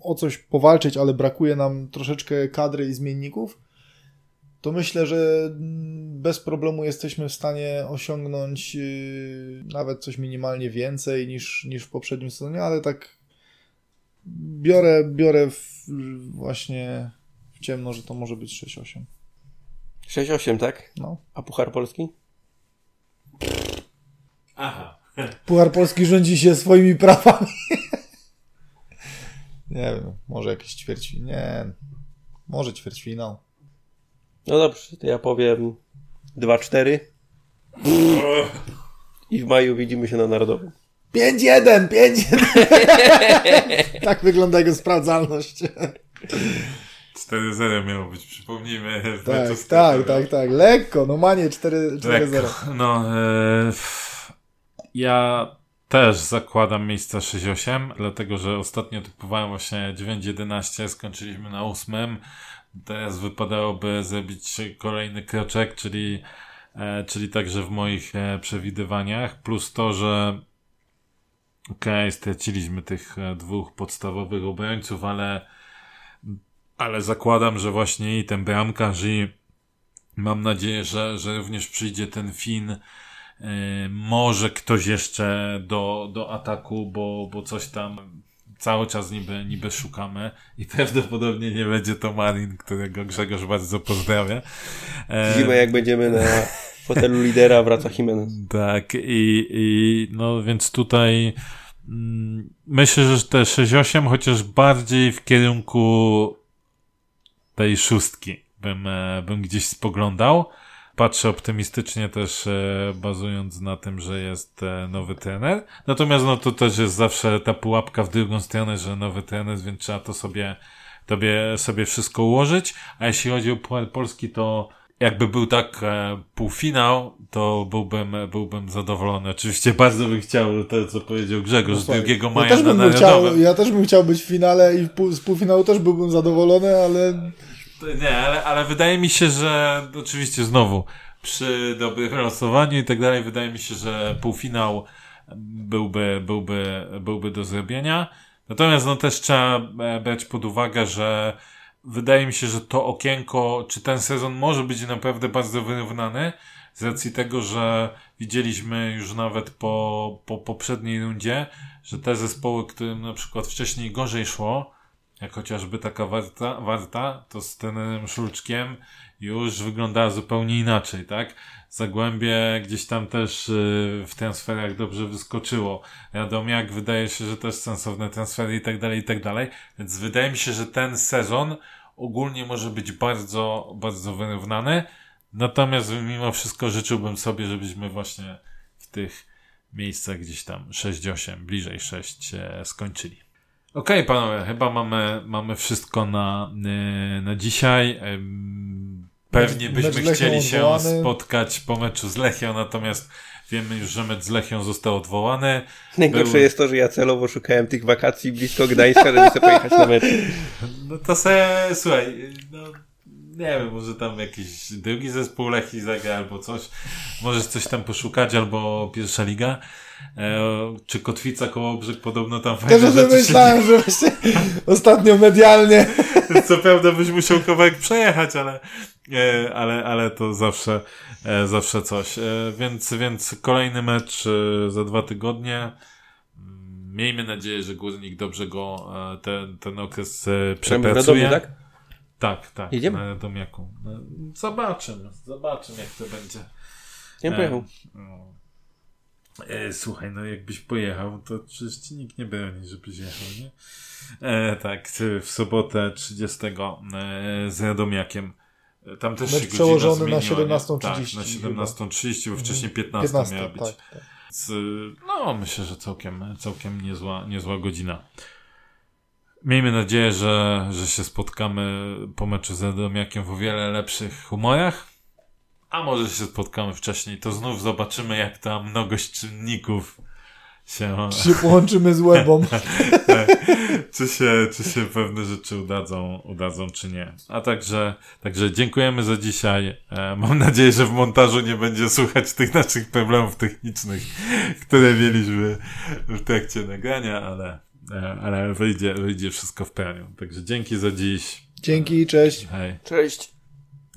Speaker 2: o coś powalczyć, ale brakuje nam troszeczkę kadry i zmienników, to myślę, że bez problemu jesteśmy w stanie osiągnąć yy, nawet coś minimalnie więcej niż, niż w poprzednim sezonie, ale tak biorę, biorę w, właśnie w ciemno, że to może być 6-8.
Speaker 3: 6-8, tak?
Speaker 2: No.
Speaker 3: A Puchar Polski?
Speaker 1: Aha.
Speaker 2: Puchar Polski rządzi się swoimi prawami. (laughs) nie wiem, może jakieś ćwierć... Nie, może ćwierćfinał.
Speaker 3: No dobrze, to ja powiem 2-4. I w maju widzimy się na Narodowym.
Speaker 2: 5-1, 5-1. (laughs) tak wygląda jego sprawdzalność. (laughs)
Speaker 1: 4-0 miało być, przypomnijmy. (laughs)
Speaker 2: Tak, tak, tak, tak. Lekko, no manie 4-0.
Speaker 1: No, e, ja też zakładam miejsca 6-8, dlatego że ostatnio typowałem właśnie 9-11, skończyliśmy na 8. Teraz wypadałoby zrobić kolejny kroczek, czyli, e, czyli także w moich e, przewidywaniach, plus to, że okej, okay, straciliśmy tych e, dwóch podstawowych obrońców, ale, ale zakładam, że właśnie i ten bramkarz i mam nadzieję, że, że również przyjdzie ten Fin E, może ktoś jeszcze do, do ataku, bo, bo coś tam cały czas niby, niby szukamy i (laughs) prawdopodobnie nie będzie to Marin, którego Grzegorz bardzo pozdrawia.
Speaker 3: E, jak będziemy na fotelu lidera wraca Jimenez.
Speaker 1: Tak i, i no więc tutaj mm, myślę, że te 6-8 chociaż bardziej w kierunku tej szóstki bym, e, bym gdzieś spoglądał patrzę optymistycznie też e, bazując na tym, że jest e, nowy trener. Natomiast no to też jest zawsze ta pułapka w drugą stronę, że nowy trener, więc trzeba to sobie, tobie, sobie wszystko ułożyć. A jeśli chodzi o Polski, to jakby był tak e, półfinał, to byłbym, byłbym zadowolony. Oczywiście bardzo bym chciał to, co powiedział Grzegorz,
Speaker 2: No,
Speaker 1: drugiego
Speaker 2: ja
Speaker 1: maja
Speaker 2: też,
Speaker 1: na
Speaker 2: bym chciał,
Speaker 1: Narodowym.
Speaker 2: ja też bym chciał być w finale i pół, z półfinału też byłbym zadowolony, ale
Speaker 1: Nie, ale, ale wydaje mi się, że oczywiście znowu przy dobrym losowaniu i tak dalej, wydaje mi się, że półfinał byłby, byłby, byłby do zrobienia. Natomiast no też trzeba e, brać pod uwagę, że wydaje mi się, że to okienko, czy ten sezon może być naprawdę bardzo wyrównany z racji tego, że widzieliśmy już nawet po, po poprzedniej rundzie, że te zespoły, którym na przykład wcześniej gorzej szło, jak chociażby taka warta, warta to z trenerem Szulczkiem już wyglądała zupełnie inaczej, tak? Zagłębie gdzieś tam też y, w transferach dobrze wyskoczyło. Radomiak wydaje się, że też sensowne transfery i tak dalej, i tak dalej. Więc wydaje mi się, że ten sezon ogólnie może być bardzo, bardzo wyrównany. Natomiast mimo wszystko życzyłbym sobie, żebyśmy właśnie w tych miejscach gdzieś tam 6-8, bliżej 6 e, skończyli. Okej, panowie, chyba mamy, mamy wszystko na, y, na dzisiaj. Pewnie byśmy chcieli się spotkać po meczu z Lechią, natomiast wiemy już, że mecz z Lechią został odwołany.
Speaker 3: Najgorsze
Speaker 1: Był-
Speaker 3: jest to, że ja celowo szukałem tych wakacji blisko Gdańska, żeby sobie pojechać na mecz. (laughs)
Speaker 1: No to se, słuchaj, no nie wiem, może tam jakiś drugi zespół Lechi zagra albo coś. Możesz coś tam poszukać, albo pierwsza liga. E, czy Kotwica Kołobrzeg podobno tam
Speaker 2: też
Speaker 1: fajne
Speaker 2: o tym myślałem, że właśnie ostatnio medialnie (laughs)
Speaker 1: Co prawda byś musiał kawałek przejechać, ale, e, ale, ale to zawsze, e, zawsze coś. E, Więc, więc kolejny mecz za dwa tygodnie. Mm, Miejmy nadzieję, że Górnik dobrze go ten, ten okres przepracuje.
Speaker 3: Tak?
Speaker 1: Tak, tak.
Speaker 3: Jedziemy?
Speaker 1: Na Radomiaku. No, Zobaczymy, zobaczymy jak to będzie.
Speaker 3: Nie pojechał.
Speaker 1: no. E, słuchaj, no jakbyś pojechał, to przecież ci nikt nie broni, żebyś jechał, nie? E, tak, w sobotę 30 e, z Radomiakiem. E, Tam też
Speaker 2: Mecz
Speaker 1: się
Speaker 2: przełożony na
Speaker 1: zmieniła, nie?
Speaker 2: 17:30
Speaker 1: Tak, na 17.30, bo wcześniej 15,
Speaker 2: 15,
Speaker 1: miała być.
Speaker 2: tak, tak.
Speaker 1: Więc, y, no, myślę, że całkiem, całkiem niezła, niezła godzina. Miejmy nadzieję, że, że się spotkamy po meczu z Radomiakiem w o wiele lepszych humorach. A może się spotkamy wcześniej, to znów zobaczymy, jak ta mnogość czynników się,
Speaker 2: Czy się połączymy z łebą. (laughs)
Speaker 1: czy się, czy się pewne rzeczy udadzą, udadzą, czy nie. A także, także dziękujemy za dzisiaj. E, mam nadzieję, że w montażu nie będzie słuchać tych naszych problemów technicznych, które mieliśmy w trakcie nagrania, ale, e, ale wyjdzie, wyjdzie wszystko w pełni. Także dzięki za dziś.
Speaker 2: Dzięki, cześć.
Speaker 1: Hej.
Speaker 3: Cześć.